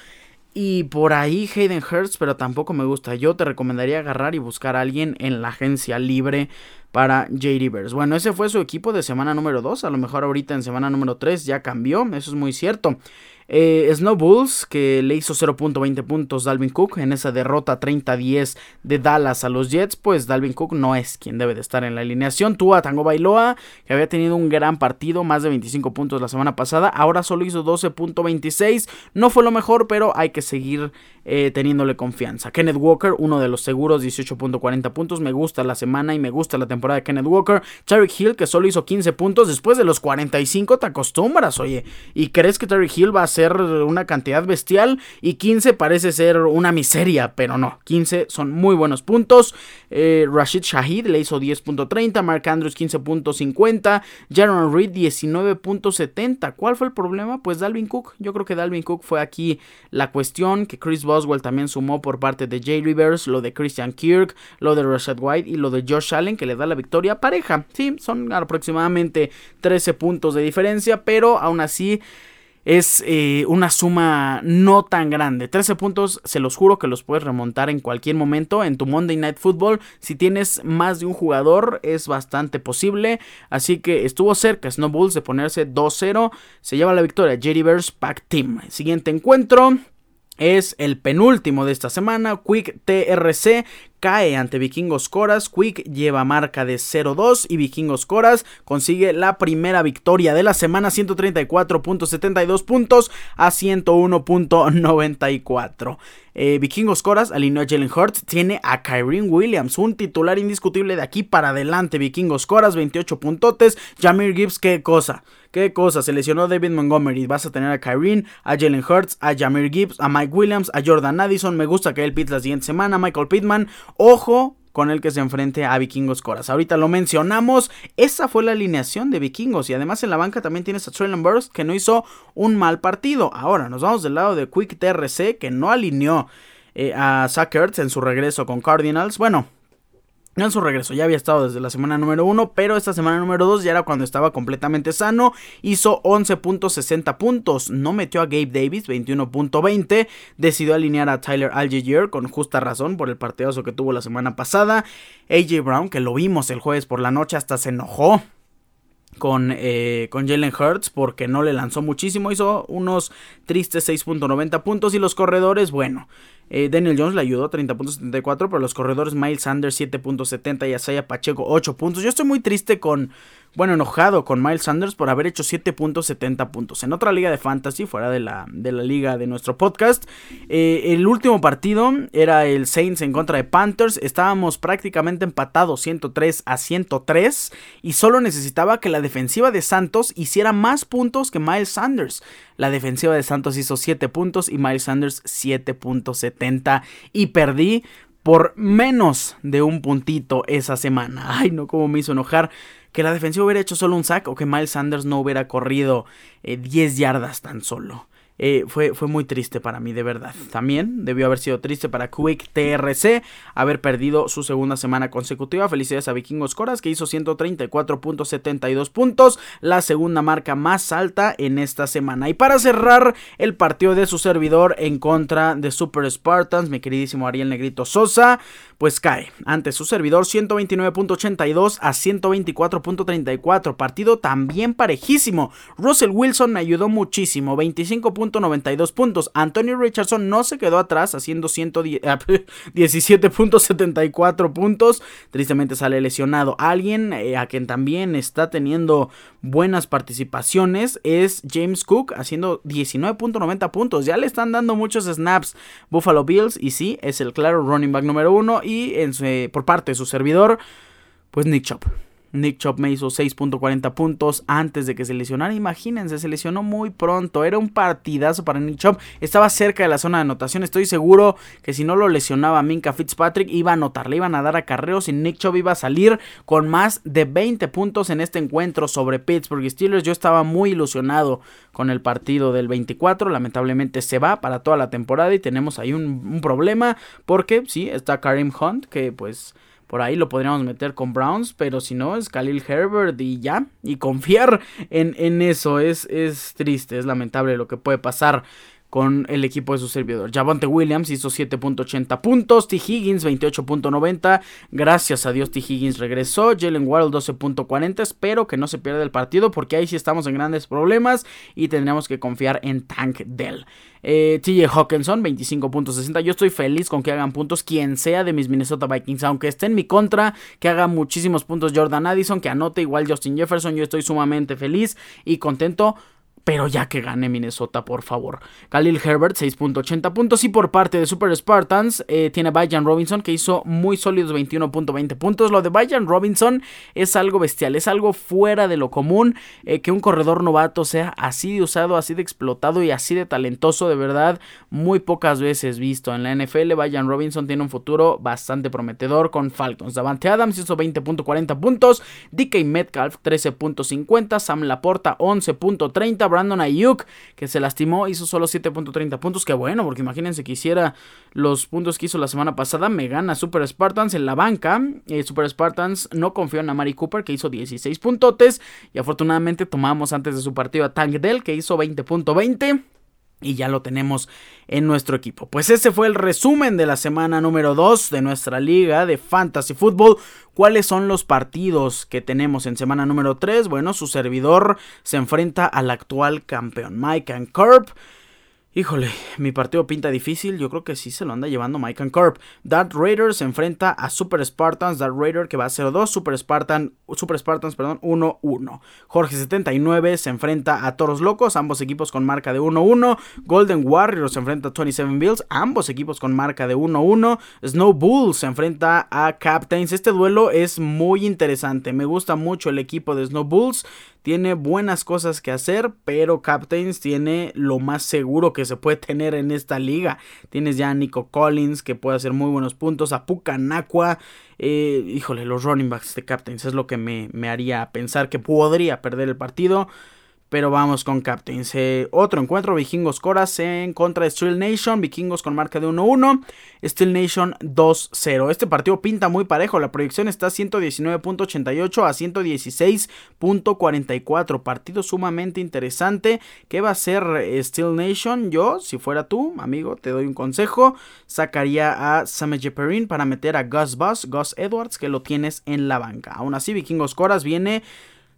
A: Y por ahí Hayden Hurst, pero tampoco me gusta. Yo te recomendaría agarrar y buscar a alguien en la agencia libre para JD Bears. Bueno, ese fue su equipo de semana número 2. A lo mejor ahorita en semana número 3 ya cambió. Eso es muy cierto. Eh, Snow Bulls, que le hizo 0.20 puntos Dalvin Cook en esa derrota 30-10 de Dallas a los Jets, pues Dalvin Cook no es quien debe de estar en la alineación. Tua Tango Bailoa, que había tenido un gran partido, más de 25 puntos la semana pasada, ahora solo hizo 12.26. No fue lo mejor, pero hay que seguir eh, teniéndole confianza. Kenneth Walker, uno de los seguros, 18.40 puntos. Me gusta la semana y me gusta la temporada de Kenneth Walker. Tyreek Hill, que solo hizo 15 puntos después de los 45, te acostumbras, oye. ¿Y crees que Tyreek Hill va a ser ser una cantidad bestial y 15 parece ser una miseria, pero no, 15 son muy buenos puntos. Eh, Rashid Shahid le hizo 10.30, Mark Andrews 15.50, Jaron Reed 19.70. ¿Cuál fue el problema? Pues Dalvin Cook. Yo creo que Dalvin Cook fue aquí la cuestión, que Chris Boswell también sumó por parte de Jay Rivers, lo de Christian Kirk, lo de Rashad White y lo de Josh Allen que le da la victoria pareja. Sí, son aproximadamente 13 puntos de diferencia, pero aún así es eh, una suma no tan grande. 13 puntos, se los juro que los puedes remontar en cualquier momento en tu Monday Night Football. Si tienes más de un jugador, es bastante posible. Así que estuvo cerca Snow Bulls de ponerse 2-0. Se lleva la victoria Jerry Bears Pack Team. Siguiente encuentro es el penúltimo de esta semana. Quick TRC cae ante Vikingos Coras. Quick lleva marca de 0-2 y Vikingos Coras consigue la primera victoria de la semana, 134.72 puntos a 101.94. Eh, Vikingos Coras alineó a Jalen Hurts, tiene a Kyrie Williams, un titular indiscutible de aquí para adelante. Vikingos Coras, 28 puntotes. Jamir Gibbs, qué cosa. ¿Qué cosa? Se lesionó David Montgomery. Vas a tener a Kyrie, a Jalen Hurts, a Jamir Gibbs, a Mike Williams, a Jordan Addison. Me gusta que él Pitts la siguiente semana. Michael Pittman. Ojo con el que se enfrente a Vikingos Coras. Ahorita lo mencionamos, esa fue la alineación de Vikingos y además en la banca también tienes a Traylon Burst que no hizo un mal partido. Ahora nos vamos del lado de Quick TRC que no alineó eh, a Zach en su regreso con Cardinals. Bueno, en su regreso ya había estado desde la semana número 1, pero esta semana número 2 ya era cuando estaba completamente sano. Hizo 11.60 puntos, no metió a Gabe Davis 21.20. Decidió alinear a Tyler Algier con justa razón por el partidazo que tuvo la semana pasada. AJ Brown, que lo vimos el jueves por la noche, hasta se enojó con, eh, con Jalen Hurts porque no le lanzó muchísimo, hizo unos tristes 6.90 puntos y los corredores, bueno, eh, Daniel Jones le ayudó 30.74, pero los corredores Miles Sanders 7.70 y Asaya Pacheco 8 puntos. Yo estoy muy triste con, bueno, enojado con Miles Sanders por haber hecho 7.70 puntos. En otra liga de fantasy, fuera de la, de la liga de nuestro podcast, eh, el último partido era el Saints en contra de Panthers. Estábamos prácticamente empatados 103 a 103 y solo necesitaba que la defensiva de Santos hiciera más puntos que Miles Sanders. La defensiva de Santos hizo 7 puntos y Miles Sanders 7.70 y perdí por menos de un puntito esa semana. Ay, no, como me hizo enojar que la defensiva hubiera hecho solo un sack o que Miles Sanders no hubiera corrido 10 eh, yardas tan solo. Eh, fue, fue muy triste para mí, de verdad. También debió haber sido triste para Quick TRC haber perdido su segunda semana consecutiva. Felicidades a Vikingos Coras que hizo 134.72 puntos, la segunda marca más alta en esta semana. Y para cerrar el partido de su servidor en contra de Super Spartans, mi queridísimo Ariel Negrito Sosa, pues cae ante su servidor 129.82 a 124.34. Partido también parejísimo. Russell Wilson me ayudó muchísimo, 25 92 puntos. Antonio Richardson no se quedó atrás haciendo 17.74 puntos. Tristemente sale lesionado. Alguien eh, a quien también está teniendo buenas participaciones es James Cook haciendo 19.90 puntos. Ya le están dando muchos snaps Buffalo Bills y sí, es el claro running back número uno y en por parte de su servidor, pues Nick Chop. Nick Chop me hizo 6.40 puntos antes de que se lesionara. Imagínense, se lesionó muy pronto. Era un partidazo para Nick Chop. Estaba cerca de la zona de anotación. Estoy seguro que si no lo lesionaba Minka Fitzpatrick, iba a anotar. Le iban a dar acarreos y Nick Chop iba a salir con más de 20 puntos en este encuentro sobre Pittsburgh Steelers. Yo estaba muy ilusionado con el partido del 24. Lamentablemente se va para toda la temporada y tenemos ahí un, un problema. Porque sí, está Karim Hunt, que pues por ahí lo podríamos meter con Browns, pero si no, es Khalil Herbert y ya. Y confiar en, en eso es, es triste, es lamentable lo que puede pasar con el equipo de su servidor. Javonte Williams hizo 7.80 puntos, T. Higgins 28.90, gracias a Dios T. Higgins regresó, Jalen Waddle 12.40, espero que no se pierda el partido porque ahí sí estamos en grandes problemas y tendremos que confiar en Tank Dell. Eh, TJ Hawkinson 25.60, yo estoy feliz con que hagan puntos quien sea de mis Minnesota Vikings, aunque esté en mi contra, que haga muchísimos puntos Jordan Addison, que anote igual Justin Jefferson, yo estoy sumamente feliz y contento pero ya que gane Minnesota, por favor. Khalil Herbert, 6.80 puntos. Y por parte de Super Spartans, eh, tiene Bajan Robinson, que hizo muy sólidos 21.20 puntos. Lo de Bajan Robinson es algo bestial, es algo fuera de lo común. Eh, que un corredor novato sea así de usado, así de explotado y así de talentoso, de verdad, muy pocas veces visto en la NFL. Bajan Robinson tiene un futuro bastante prometedor con Falcons. Davante Adams hizo 20.40 puntos. DK Metcalf, 13.50. Sam Laporta, 11.30. Brandon Ayuk, que se lastimó, hizo solo 7.30 puntos. Que bueno, porque imagínense que hiciera los puntos que hizo la semana pasada. Me gana Super Spartans en la banca. Eh, Super Spartans no confió en Amari Cooper, que hizo 16 puntotes. Y afortunadamente tomamos antes de su partido a Tank Dell, que hizo 20.20 y ya lo tenemos en nuestro equipo. Pues ese fue el resumen de la semana número 2 de nuestra liga de Fantasy Football. ¿Cuáles son los partidos que tenemos en semana número 3? Bueno, su servidor se enfrenta al actual campeón Mike and Curb. Híjole, mi partido pinta difícil. Yo creo que sí se lo anda llevando Mike and Corp. Darth Raider se enfrenta a Super Spartans. Darth Raider que va a 0-2. Super, Spartan, Super Spartans, perdón, 1-1. Jorge79 se enfrenta a Toros Locos. Ambos equipos con marca de 1-1. Golden Warriors se enfrenta a 27 Bills. Ambos equipos con marca de 1-1. Snow Bulls se enfrenta a Captains. Este duelo es muy interesante. Me gusta mucho el equipo de Snow Bulls tiene buenas cosas que hacer, pero Captains tiene lo más seguro que se puede tener en esta liga. Tienes ya a Nico Collins que puede hacer muy buenos puntos, a Pucanacua. Eh, híjole, los running backs de Captains es lo que me, me haría pensar que podría perder el partido. Pero vamos con Captains. Otro encuentro, Vikingos Coras en contra de Steel Nation. Vikingos con marca de 1-1. Steel Nation 2-0. Este partido pinta muy parejo. La proyección está 119.88 a 116.44. Partido sumamente interesante. ¿Qué va a hacer eh, Steel Nation? Yo, si fuera tú, amigo, te doy un consejo. Sacaría a Sam Perrin para meter a Gus Bus, Gus Edwards, que lo tienes en la banca. Aún así, Vikingos Coras viene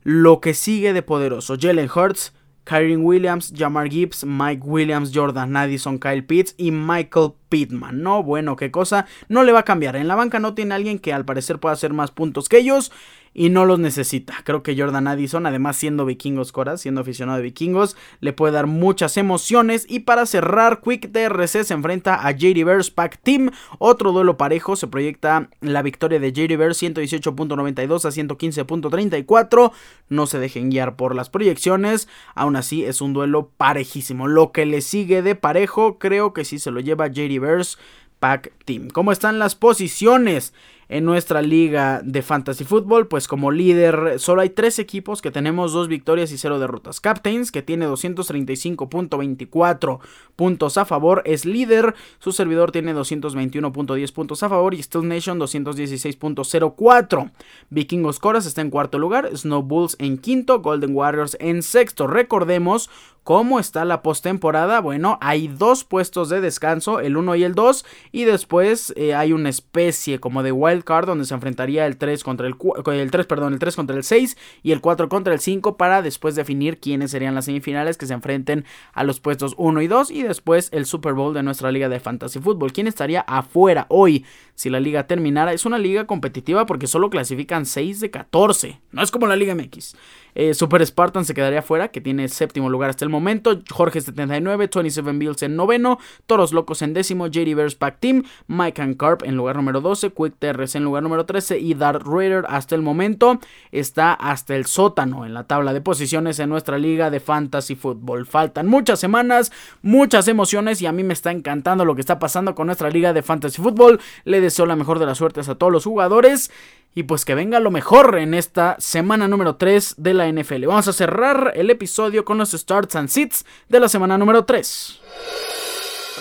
A: lo que sigue de poderoso. Jalen Hurts, Kyrie Williams, Jamar Gibbs, Mike Williams, Jordan Addison, Kyle Pitts y Michael Pittman. No, bueno, qué cosa. No le va a cambiar. En la banca no tiene alguien que al parecer pueda hacer más puntos que ellos y no los necesita. Creo que Jordan Addison, además siendo vikingos Cora, siendo aficionado de vikingos, le puede dar muchas emociones. Y para cerrar, Quick TRC se enfrenta a JD Bears Pack Team. Otro duelo parejo, se proyecta la victoria de JD Bears 118.92 a 115.34. No se dejen guiar por las proyecciones. Aún así, es un duelo parejísimo. Lo que le sigue de parejo, creo que sí se lo lleva JD Bears Pack Team. ¿Cómo están las posiciones? En nuestra liga de fantasy football, pues como líder solo hay tres equipos que tenemos dos victorias y cero derrotas. Captains, que tiene 235.24 puntos a favor, es líder. Su servidor tiene 221.10 puntos a favor y Steel Nation 216.04. Vikingos Coras está en cuarto lugar, Snow Bulls en quinto, Golden Warriors en sexto. Recordemos ¿Cómo está la postemporada? Bueno, hay dos puestos de descanso, el 1 y el 2, y después eh, hay una especie como de wild card donde se enfrentaría el 3 contra el, el 3, perdón, el 3 contra el 6 y el 4 contra el 5 para después definir quiénes serían las semifinales que se enfrenten a los puestos 1 y 2 y después el Super Bowl de nuestra liga de fantasy football. ¿Quién estaría afuera hoy si la liga terminara? Es una liga competitiva porque solo clasifican 6 de 14. No es como la Liga MX. Eh, Super Spartan se quedaría fuera, que tiene séptimo lugar hasta el momento. Jorge 79, 27 Bills en noveno. Toros Locos en décimo. JD Bears Pack Team. Mike and Carp en lugar número 12. Quick TRS en lugar número 13. Y Darth Raider hasta el momento está hasta el sótano en la tabla de posiciones en nuestra liga de Fantasy Football. Faltan muchas semanas, muchas emociones y a mí me está encantando lo que está pasando con nuestra liga de Fantasy Football. Le deseo la mejor de las suertes a todos los jugadores. Y pues que venga lo mejor en esta semana número 3 de la NFL. Vamos a cerrar el episodio con los starts and sits de la semana número 3.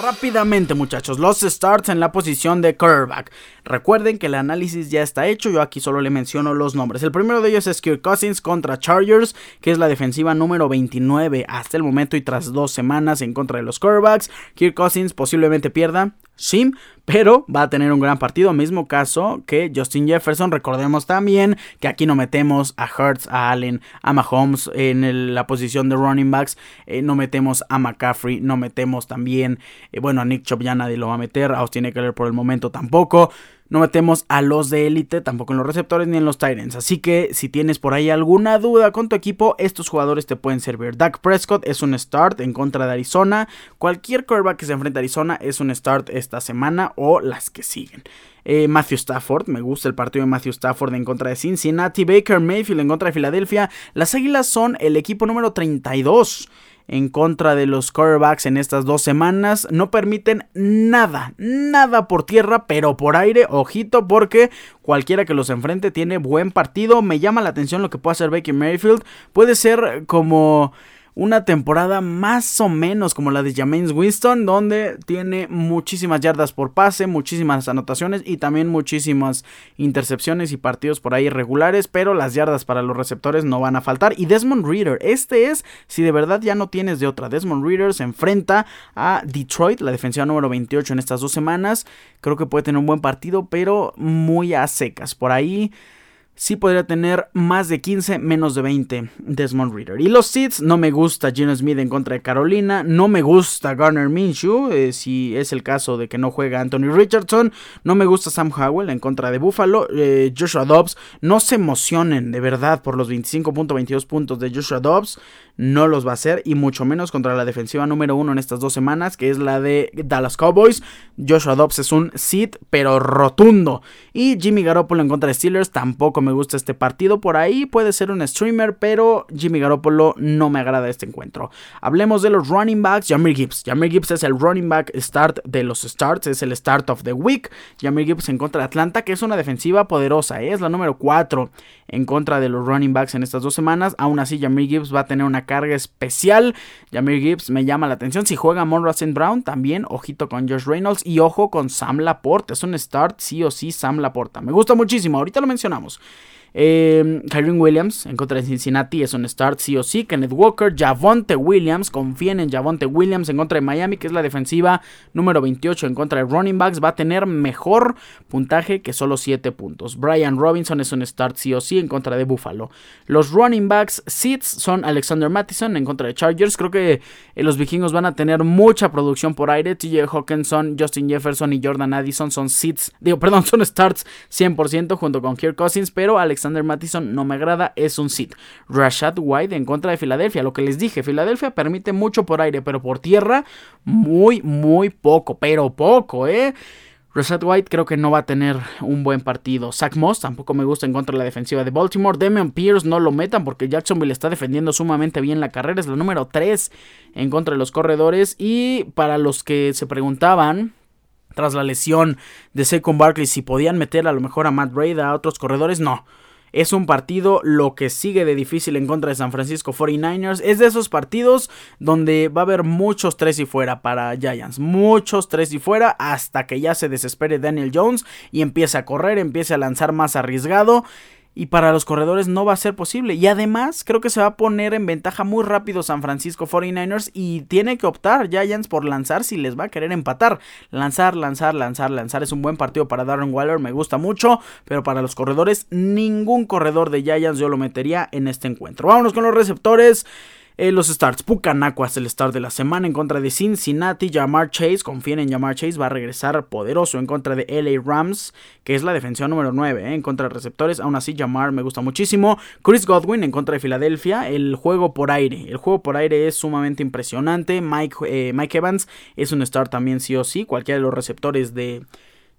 A: Rápidamente muchachos, los starts en la posición de quarterback. Recuerden que el análisis ya está hecho, yo aquí solo le menciono los nombres. El primero de ellos es Kirk Cousins contra Chargers, que es la defensiva número 29 hasta el momento y tras dos semanas en contra de los quarterbacks. Kirk Cousins posiblemente pierda, sí, pero va a tener un gran partido. Mismo caso que Justin Jefferson. Recordemos también que aquí no metemos a Hurts, a Allen, a Mahomes en la posición de running backs. Eh, no metemos a McCaffrey, no metemos también, eh, bueno, a Nick Chubb ya nadie lo va a meter. A Austin Eckler por el momento tampoco. No metemos a los de élite, tampoco en los receptores ni en los Tyrants. Así que si tienes por ahí alguna duda con tu equipo, estos jugadores te pueden servir. Dak Prescott es un start en contra de Arizona. Cualquier quarterback que se enfrente a Arizona es un start esta semana o las que siguen. Eh, Matthew Stafford, me gusta el partido de Matthew Stafford en contra de Cincinnati. Baker Mayfield en contra de Filadelfia. Las Águilas son el equipo número 32 en contra de los quarterbacks en estas dos semanas. No permiten nada, nada por tierra, pero por aire, ojito, porque cualquiera que los enfrente tiene buen partido. Me llama la atención lo que puede hacer Baker Mayfield. Puede ser como una temporada más o menos como la de James Winston, donde tiene muchísimas yardas por pase, muchísimas anotaciones y también muchísimas intercepciones y partidos por ahí irregulares, pero las yardas para los receptores no van a faltar. Y Desmond Reader, este es, si de verdad ya no tienes de otra, Desmond Reader se enfrenta a Detroit, la defensiva número 28 en estas dos semanas. Creo que puede tener un buen partido, pero muy a secas. Por ahí sí podría tener más de 15, menos de 20 Desmond Reader. Y los Seeds, no me gusta Gino Smith en contra de Carolina, no me gusta Garner Minshew, eh, si es el caso de que no juega Anthony Richardson, no me gusta Sam Howell en contra de Buffalo, eh, Joshua Dobbs, no se emocionen de verdad por los 25.22 puntos de Joshua Dobbs, no los va a hacer y mucho menos contra la defensiva número uno en estas dos semanas, que es la de Dallas Cowboys. Joshua Dobbs es un sit, pero rotundo. Y Jimmy Garoppolo en contra de Steelers tampoco me gusta este partido. Por ahí puede ser un streamer, pero Jimmy Garoppolo no me agrada este encuentro. Hablemos de los running backs. Jamir Gibbs. Jamir Gibbs es el running back start de los starts, es el start of the week. Jamir Gibbs en contra de Atlanta, que es una defensiva poderosa, ¿eh? es la número 4 en contra de los running backs en estas dos semanas. Aún así, Jamir Gibbs va a tener una carga especial. Jamir Gibbs me llama la atención. Si juega Monroe Brown, también ojito con Josh Reynolds y ojo con Sam Laporte. Es un start sí o sí Sam Laporta. Me gusta muchísimo, ahorita lo mencionamos. Eh, Williams en contra de Cincinnati es un start sí o sí. Kenneth Walker, Javonte Williams, confíen en Javonte Williams en contra de Miami, que es la defensiva número 28 en contra de running backs. Va a tener mejor puntaje que solo 7 puntos. Brian Robinson es un start sí o sí en contra de Buffalo. Los running backs seats son Alexander Mattison en contra de Chargers. Creo que eh, los vikingos van a tener mucha producción por aire. TJ Hawkinson, Justin Jefferson y Jordan Addison son seats, digo, perdón, son starts 100% junto con Kirk Cousins, pero Alex Alexander Mattison no me agrada, es un sit. Rashad White en contra de Filadelfia, lo que les dije, Filadelfia permite mucho por aire, pero por tierra muy, muy poco, pero poco, ¿eh? Rashad White creo que no va a tener un buen partido. Zach Moss tampoco me gusta en contra de la defensiva de Baltimore. Damian Pierce no lo metan porque Jacksonville está defendiendo sumamente bien la carrera. Es la número 3 en contra de los corredores. Y para los que se preguntaban tras la lesión de Saquon Barkley si podían meter a lo mejor a Matt Braid a otros corredores, no. Es un partido lo que sigue de difícil en contra de San Francisco 49ers. Es de esos partidos donde va a haber muchos tres y fuera para Giants. Muchos tres y fuera hasta que ya se desespere Daniel Jones y empiece a correr, empiece a lanzar más arriesgado y para los corredores no va a ser posible. Y además creo que se va a poner en ventaja muy rápido San Francisco 49ers y tiene que optar Giants por lanzar si les va a querer empatar. Lanzar, lanzar, lanzar, lanzar. Es un buen partido para Darren Waller, me gusta mucho, pero para los corredores ningún corredor de Giants yo lo metería en este encuentro. Vámonos con los receptores. Eh, los starts, Pucanaco es el start de la semana en contra de Cincinnati. Jamar Chase, confíen en Jamar Chase, va a regresar poderoso en contra de LA Rams, que es la defensiva número 9 eh, en contra de receptores. Aún así, Jamar me gusta muchísimo. Chris Godwin en contra de Filadelfia. El juego por aire. El juego por aire es sumamente impresionante. Mike, eh, Mike Evans es un start también sí o sí. Cualquiera de los receptores de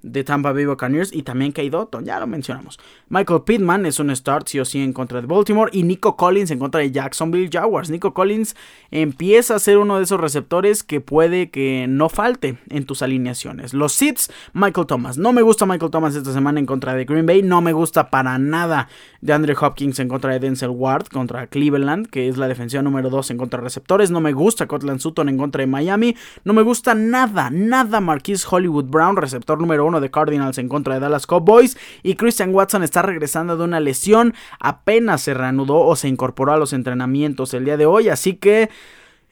A: de Tampa Bay Buccaneers y también Kay Dotton, ya lo mencionamos. Michael Pittman es un start sí o sí en contra de Baltimore y Nico Collins en contra de Jacksonville Jaguars. Nico Collins empieza a ser uno de esos receptores que puede que no falte en tus alineaciones. Los Seeds, Michael Thomas. No me gusta Michael Thomas esta semana en contra de Green Bay, no me gusta para nada de Andre Hopkins en contra de Denzel Ward contra Cleveland, que es la defensiva número 2 en contra de receptores. No me gusta Cortland Sutton en contra de Miami. No me gusta nada, nada Marquise Hollywood Brown, receptor número 1 de Cardinals en contra de Dallas Cowboys. Y Christian Watson está regresando de una lesión. Apenas se reanudó o se incorporó a los entrenamientos el día de hoy. Así que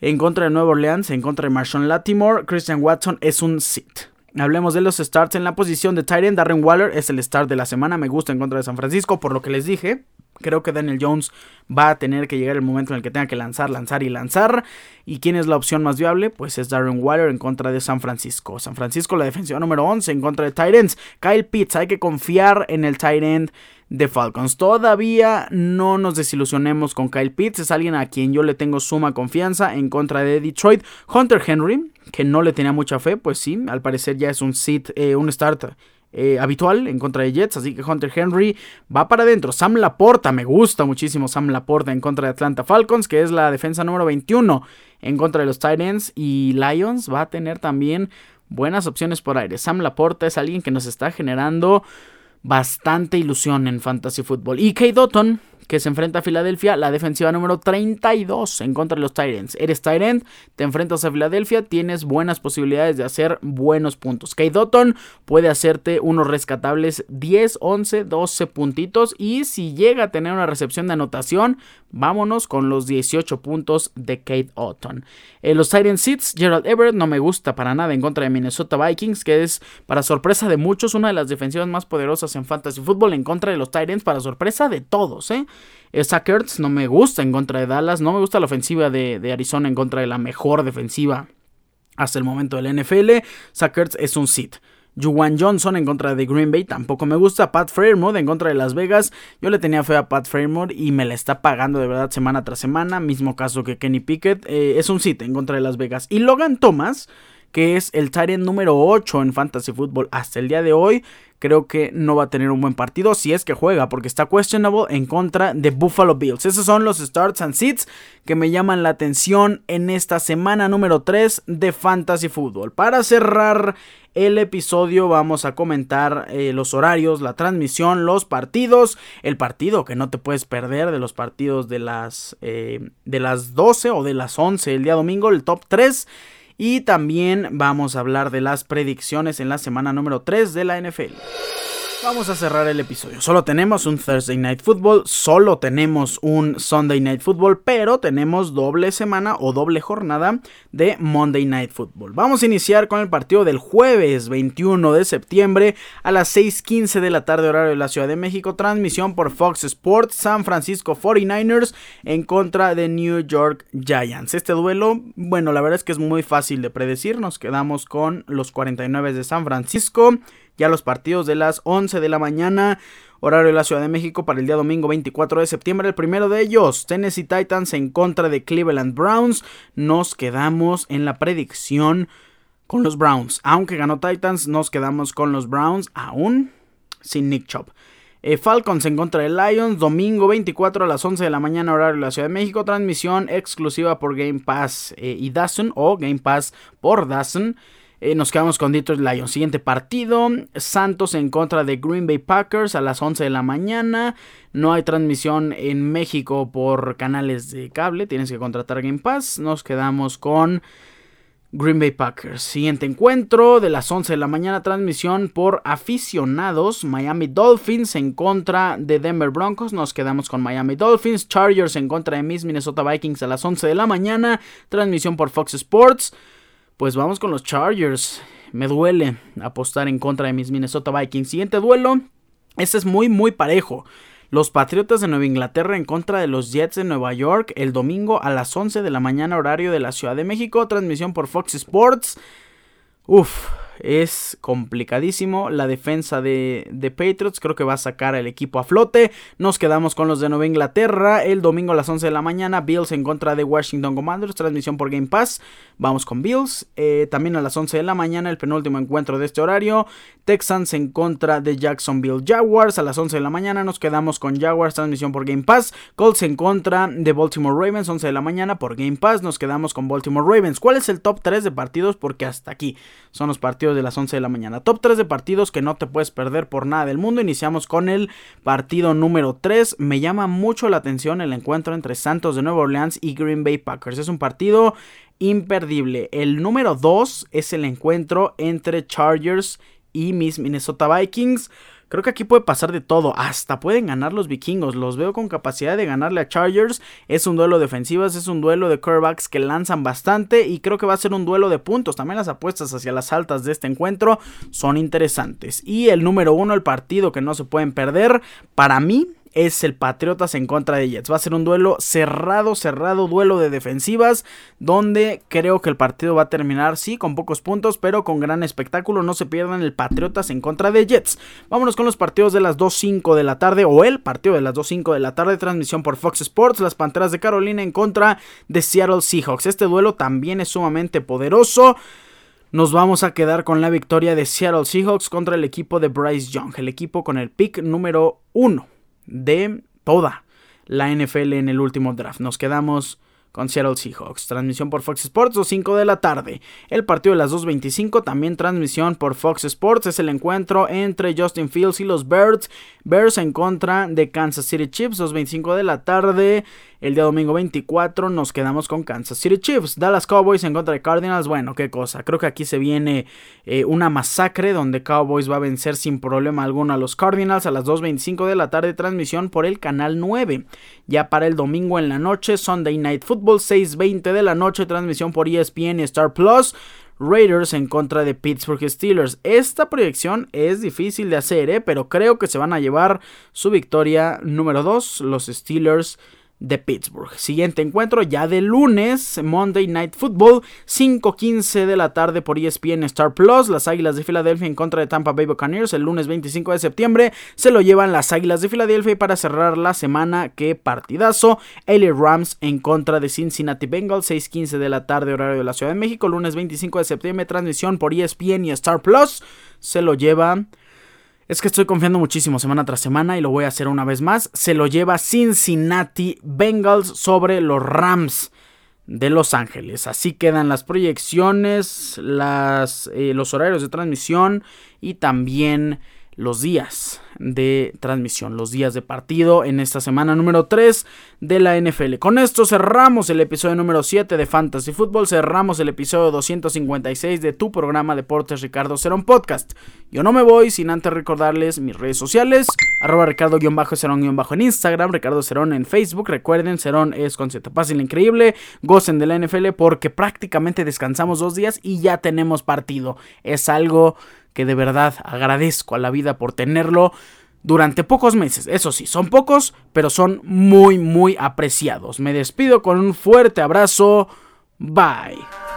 A: en contra de Nueva Orleans, en contra de Marshawn Latimore, Christian Watson es un sit Hablemos de los starts en la posición de Tyrant. Darren Waller es el start de la semana. Me gusta en contra de San Francisco, por lo que les dije. Creo que Daniel Jones va a tener que llegar el momento en el que tenga que lanzar, lanzar y lanzar. ¿Y quién es la opción más viable? Pues es Darren Waller en contra de San Francisco. San Francisco, la defensiva número 11 en contra de Tyrants. Kyle Pitts, hay que confiar en el Tyrant de Falcons. Todavía no nos desilusionemos con Kyle Pitts, es alguien a quien yo le tengo suma confianza en contra de Detroit. Hunter Henry, que no le tenía mucha fe, pues sí, al parecer ya es un sit, eh, un start eh, habitual en contra de Jets, así que Hunter Henry va para adentro. Sam Laporta, me gusta muchísimo Sam Laporta en contra de Atlanta Falcons, que es la defensa número 21 en contra de los Titans. Y Lions va a tener también buenas opciones por aire. Sam Laporta es alguien que nos está generando bastante ilusión en Fantasy Football. Y Kate Dotton, que se enfrenta a Filadelfia, la defensiva número 32 en contra de los Titans. Eres Tyrant, te enfrentas a Filadelfia, tienes buenas posibilidades de hacer buenos puntos. Kate Dotton puede hacerte unos rescatables 10, 11, 12 puntitos y si llega a tener una recepción de anotación, vámonos con los 18 puntos de Kate Otton. En los Titans Seats, Gerald Everett no me gusta para nada en contra de Minnesota Vikings, que es para sorpresa de muchos una de las defensivas más poderosas en fantasy football en contra de los Titans para sorpresa de todos, ¿eh? Sackers no me gusta en contra de Dallas. No me gusta la ofensiva de, Arizona en contra de la mejor defensiva hasta el momento del NFL. Sackers es un sit. Juwan Johnson en contra de Green Bay tampoco me gusta. Pat Fairmouth en contra de Las Vegas. Yo le tenía fe a Pat Fairmouth y me la está pagando de verdad semana tras semana. Mismo caso que Kenny Pickett. Eh, es un sit en contra de Las Vegas. Y Logan Thomas que es el Tyrant número 8 en Fantasy Football hasta el día de hoy. Creo que no va a tener un buen partido si es que juega, porque está questionable en contra de Buffalo Bills. Esos son los starts and sits que me llaman la atención en esta semana número 3 de Fantasy Football. Para cerrar el episodio vamos a comentar eh, los horarios, la transmisión, los partidos, el partido que no te puedes perder de los partidos de las, eh, de las 12 o de las 11 el día domingo, el top 3 y también vamos a hablar de las predicciones en la semana número 3 de la NFL. Vamos a cerrar el episodio. Solo tenemos un Thursday Night Football, solo tenemos un Sunday Night Football, pero tenemos doble semana o doble jornada de Monday Night Football. Vamos a iniciar con el partido del jueves 21 de septiembre a las 6:15 de la tarde horario de la Ciudad de México, transmisión por Fox Sports San Francisco 49ers en contra de New York Giants. Este duelo, bueno, la verdad es que es muy fácil de predecir, nos quedamos con los 49 de San Francisco ya los partidos de las 11 de la mañana, horario de la Ciudad de México para el día domingo 24 de septiembre. El primero de ellos, Tennessee Titans en contra de Cleveland Browns. Nos quedamos en la predicción con los Browns. Aunque ganó Titans, nos quedamos con los Browns aún sin Nick Chop. Eh, Falcons en contra de Lions, domingo 24 a las 11 de la mañana, horario de la Ciudad de México. Transmisión exclusiva por Game Pass eh, y Dazn o Game Pass por Dazn. Eh, nos quedamos con Detroit Lions. Siguiente partido. Santos en contra de Green Bay Packers a las 11 de la mañana. No hay transmisión en México por canales de cable. Tienes que contratar Game Pass. Nos quedamos con Green Bay Packers. Siguiente encuentro de las 11 de la mañana. Transmisión por aficionados. Miami Dolphins en contra de Denver Broncos. Nos quedamos con Miami Dolphins. Chargers en contra de Miss Minnesota Vikings a las 11 de la mañana. Transmisión por Fox Sports. Pues vamos con los Chargers. Me duele apostar en contra de mis Minnesota Vikings. Siguiente duelo. Este es muy, muy parejo. Los Patriotas de Nueva Inglaterra en contra de los Jets de Nueva York el domingo a las 11 de la mañana horario de la Ciudad de México. Transmisión por Fox Sports. Uf, es complicadísimo. La defensa de, de, Patriots creo que va a sacar al equipo a flote. Nos quedamos con los de Nueva Inglaterra. El domingo a las 11 de la mañana. Bills en contra de Washington Commanders. Transmisión por Game Pass. Vamos con Bills. Eh, también a las 11 de la mañana. El penúltimo encuentro de este horario. Texans en contra de Jacksonville Jaguars. A las 11 de la mañana nos quedamos con Jaguars. Transmisión por Game Pass. Colts en contra de Baltimore Ravens. 11 de la mañana por Game Pass. Nos quedamos con Baltimore Ravens. ¿Cuál es el top 3 de partidos? Porque hasta aquí son los partidos de las 11 de la mañana. Top 3 de partidos que no te puedes perder por nada del mundo. Iniciamos con el partido número 3. Me llama mucho la atención el encuentro entre Santos de Nueva Orleans y Green Bay Packers. Es un partido imperdible. El número 2 es el encuentro entre Chargers y mis Minnesota Vikings. Creo que aquí puede pasar de todo. Hasta pueden ganar los vikingos. Los veo con capacidad de ganarle a Chargers. Es un duelo de ofensivas, es un duelo de quarterbacks que lanzan bastante. Y creo que va a ser un duelo de puntos. También las apuestas hacia las altas de este encuentro son interesantes. Y el número uno, el partido que no se pueden perder. Para mí, es el Patriotas en contra de Jets. Va a ser un duelo cerrado, cerrado, duelo de defensivas, donde creo que el partido va a terminar, sí, con pocos puntos, pero con gran espectáculo. No se pierdan el Patriotas en contra de Jets. Vámonos con los partidos de las 2.05 de la tarde, o el partido de las 2.05 de la tarde, transmisión por Fox Sports, las Panteras de Carolina en contra de Seattle Seahawks. Este duelo también es sumamente poderoso nos vamos a quedar con la victoria de Seattle Seahawks contra el equipo de Bryce Young, el equipo con el pick número 1 de toda la NFL en el último draft. Nos quedamos con Seattle Seahawks. Transmisión por Fox Sports o 5 de la tarde. El partido de las 2.25 también transmisión por Fox Sports. Es el encuentro entre Justin Fields y los Birds. Bears en contra de Kansas City Chiefs. 2.25 de la tarde. El día domingo 24 nos quedamos con Kansas City Chiefs. Dallas Cowboys en contra de Cardinals. Bueno, qué cosa. Creo que aquí se viene eh, una masacre donde Cowboys va a vencer sin problema alguno a los Cardinals a las 2.25 de la tarde. Transmisión por el canal 9. Ya para el domingo en la noche, Sunday Night Football, 6.20 de la noche. Transmisión por ESPN Star Plus. Raiders en contra de Pittsburgh Steelers. Esta proyección es difícil de hacer, ¿eh? pero creo que se van a llevar su victoria número 2, los Steelers de Pittsburgh. Siguiente encuentro ya de lunes, Monday Night Football, 5.15 de la tarde por ESPN Star Plus. Las Águilas de Filadelfia en contra de Tampa Bay Buccaneers el lunes 25 de septiembre. Se lo llevan las Águilas de Filadelfia para cerrar la semana. Qué partidazo. LA Rams en contra de Cincinnati Bengals, 6.15 de la tarde horario de la Ciudad de México. Lunes 25 de septiembre, transmisión por ESPN y Star Plus. Se lo lleva es que estoy confiando muchísimo semana tras semana y lo voy a hacer una vez más. Se lo lleva Cincinnati Bengals sobre los Rams de Los Ángeles. Así quedan las proyecciones, las, eh, los horarios de transmisión y también los días de transmisión, los días de partido en esta semana número 3 de la NFL. Con esto cerramos el episodio número 7 de Fantasy Football, cerramos el episodio 256 de tu programa Deportes Ricardo Cerón Podcast. Yo no me voy sin antes recordarles mis redes sociales, arroba ricardo-cerón- en Instagram, Ricardo Cerón en Facebook, recuerden, Cerón es con Z, pásenla increíble, gocen de la NFL porque prácticamente descansamos dos días y ya tenemos partido. Es algo que de verdad agradezco a la vida por tenerlo durante pocos meses. Eso sí, son pocos, pero son muy, muy apreciados. Me despido con un fuerte abrazo. Bye.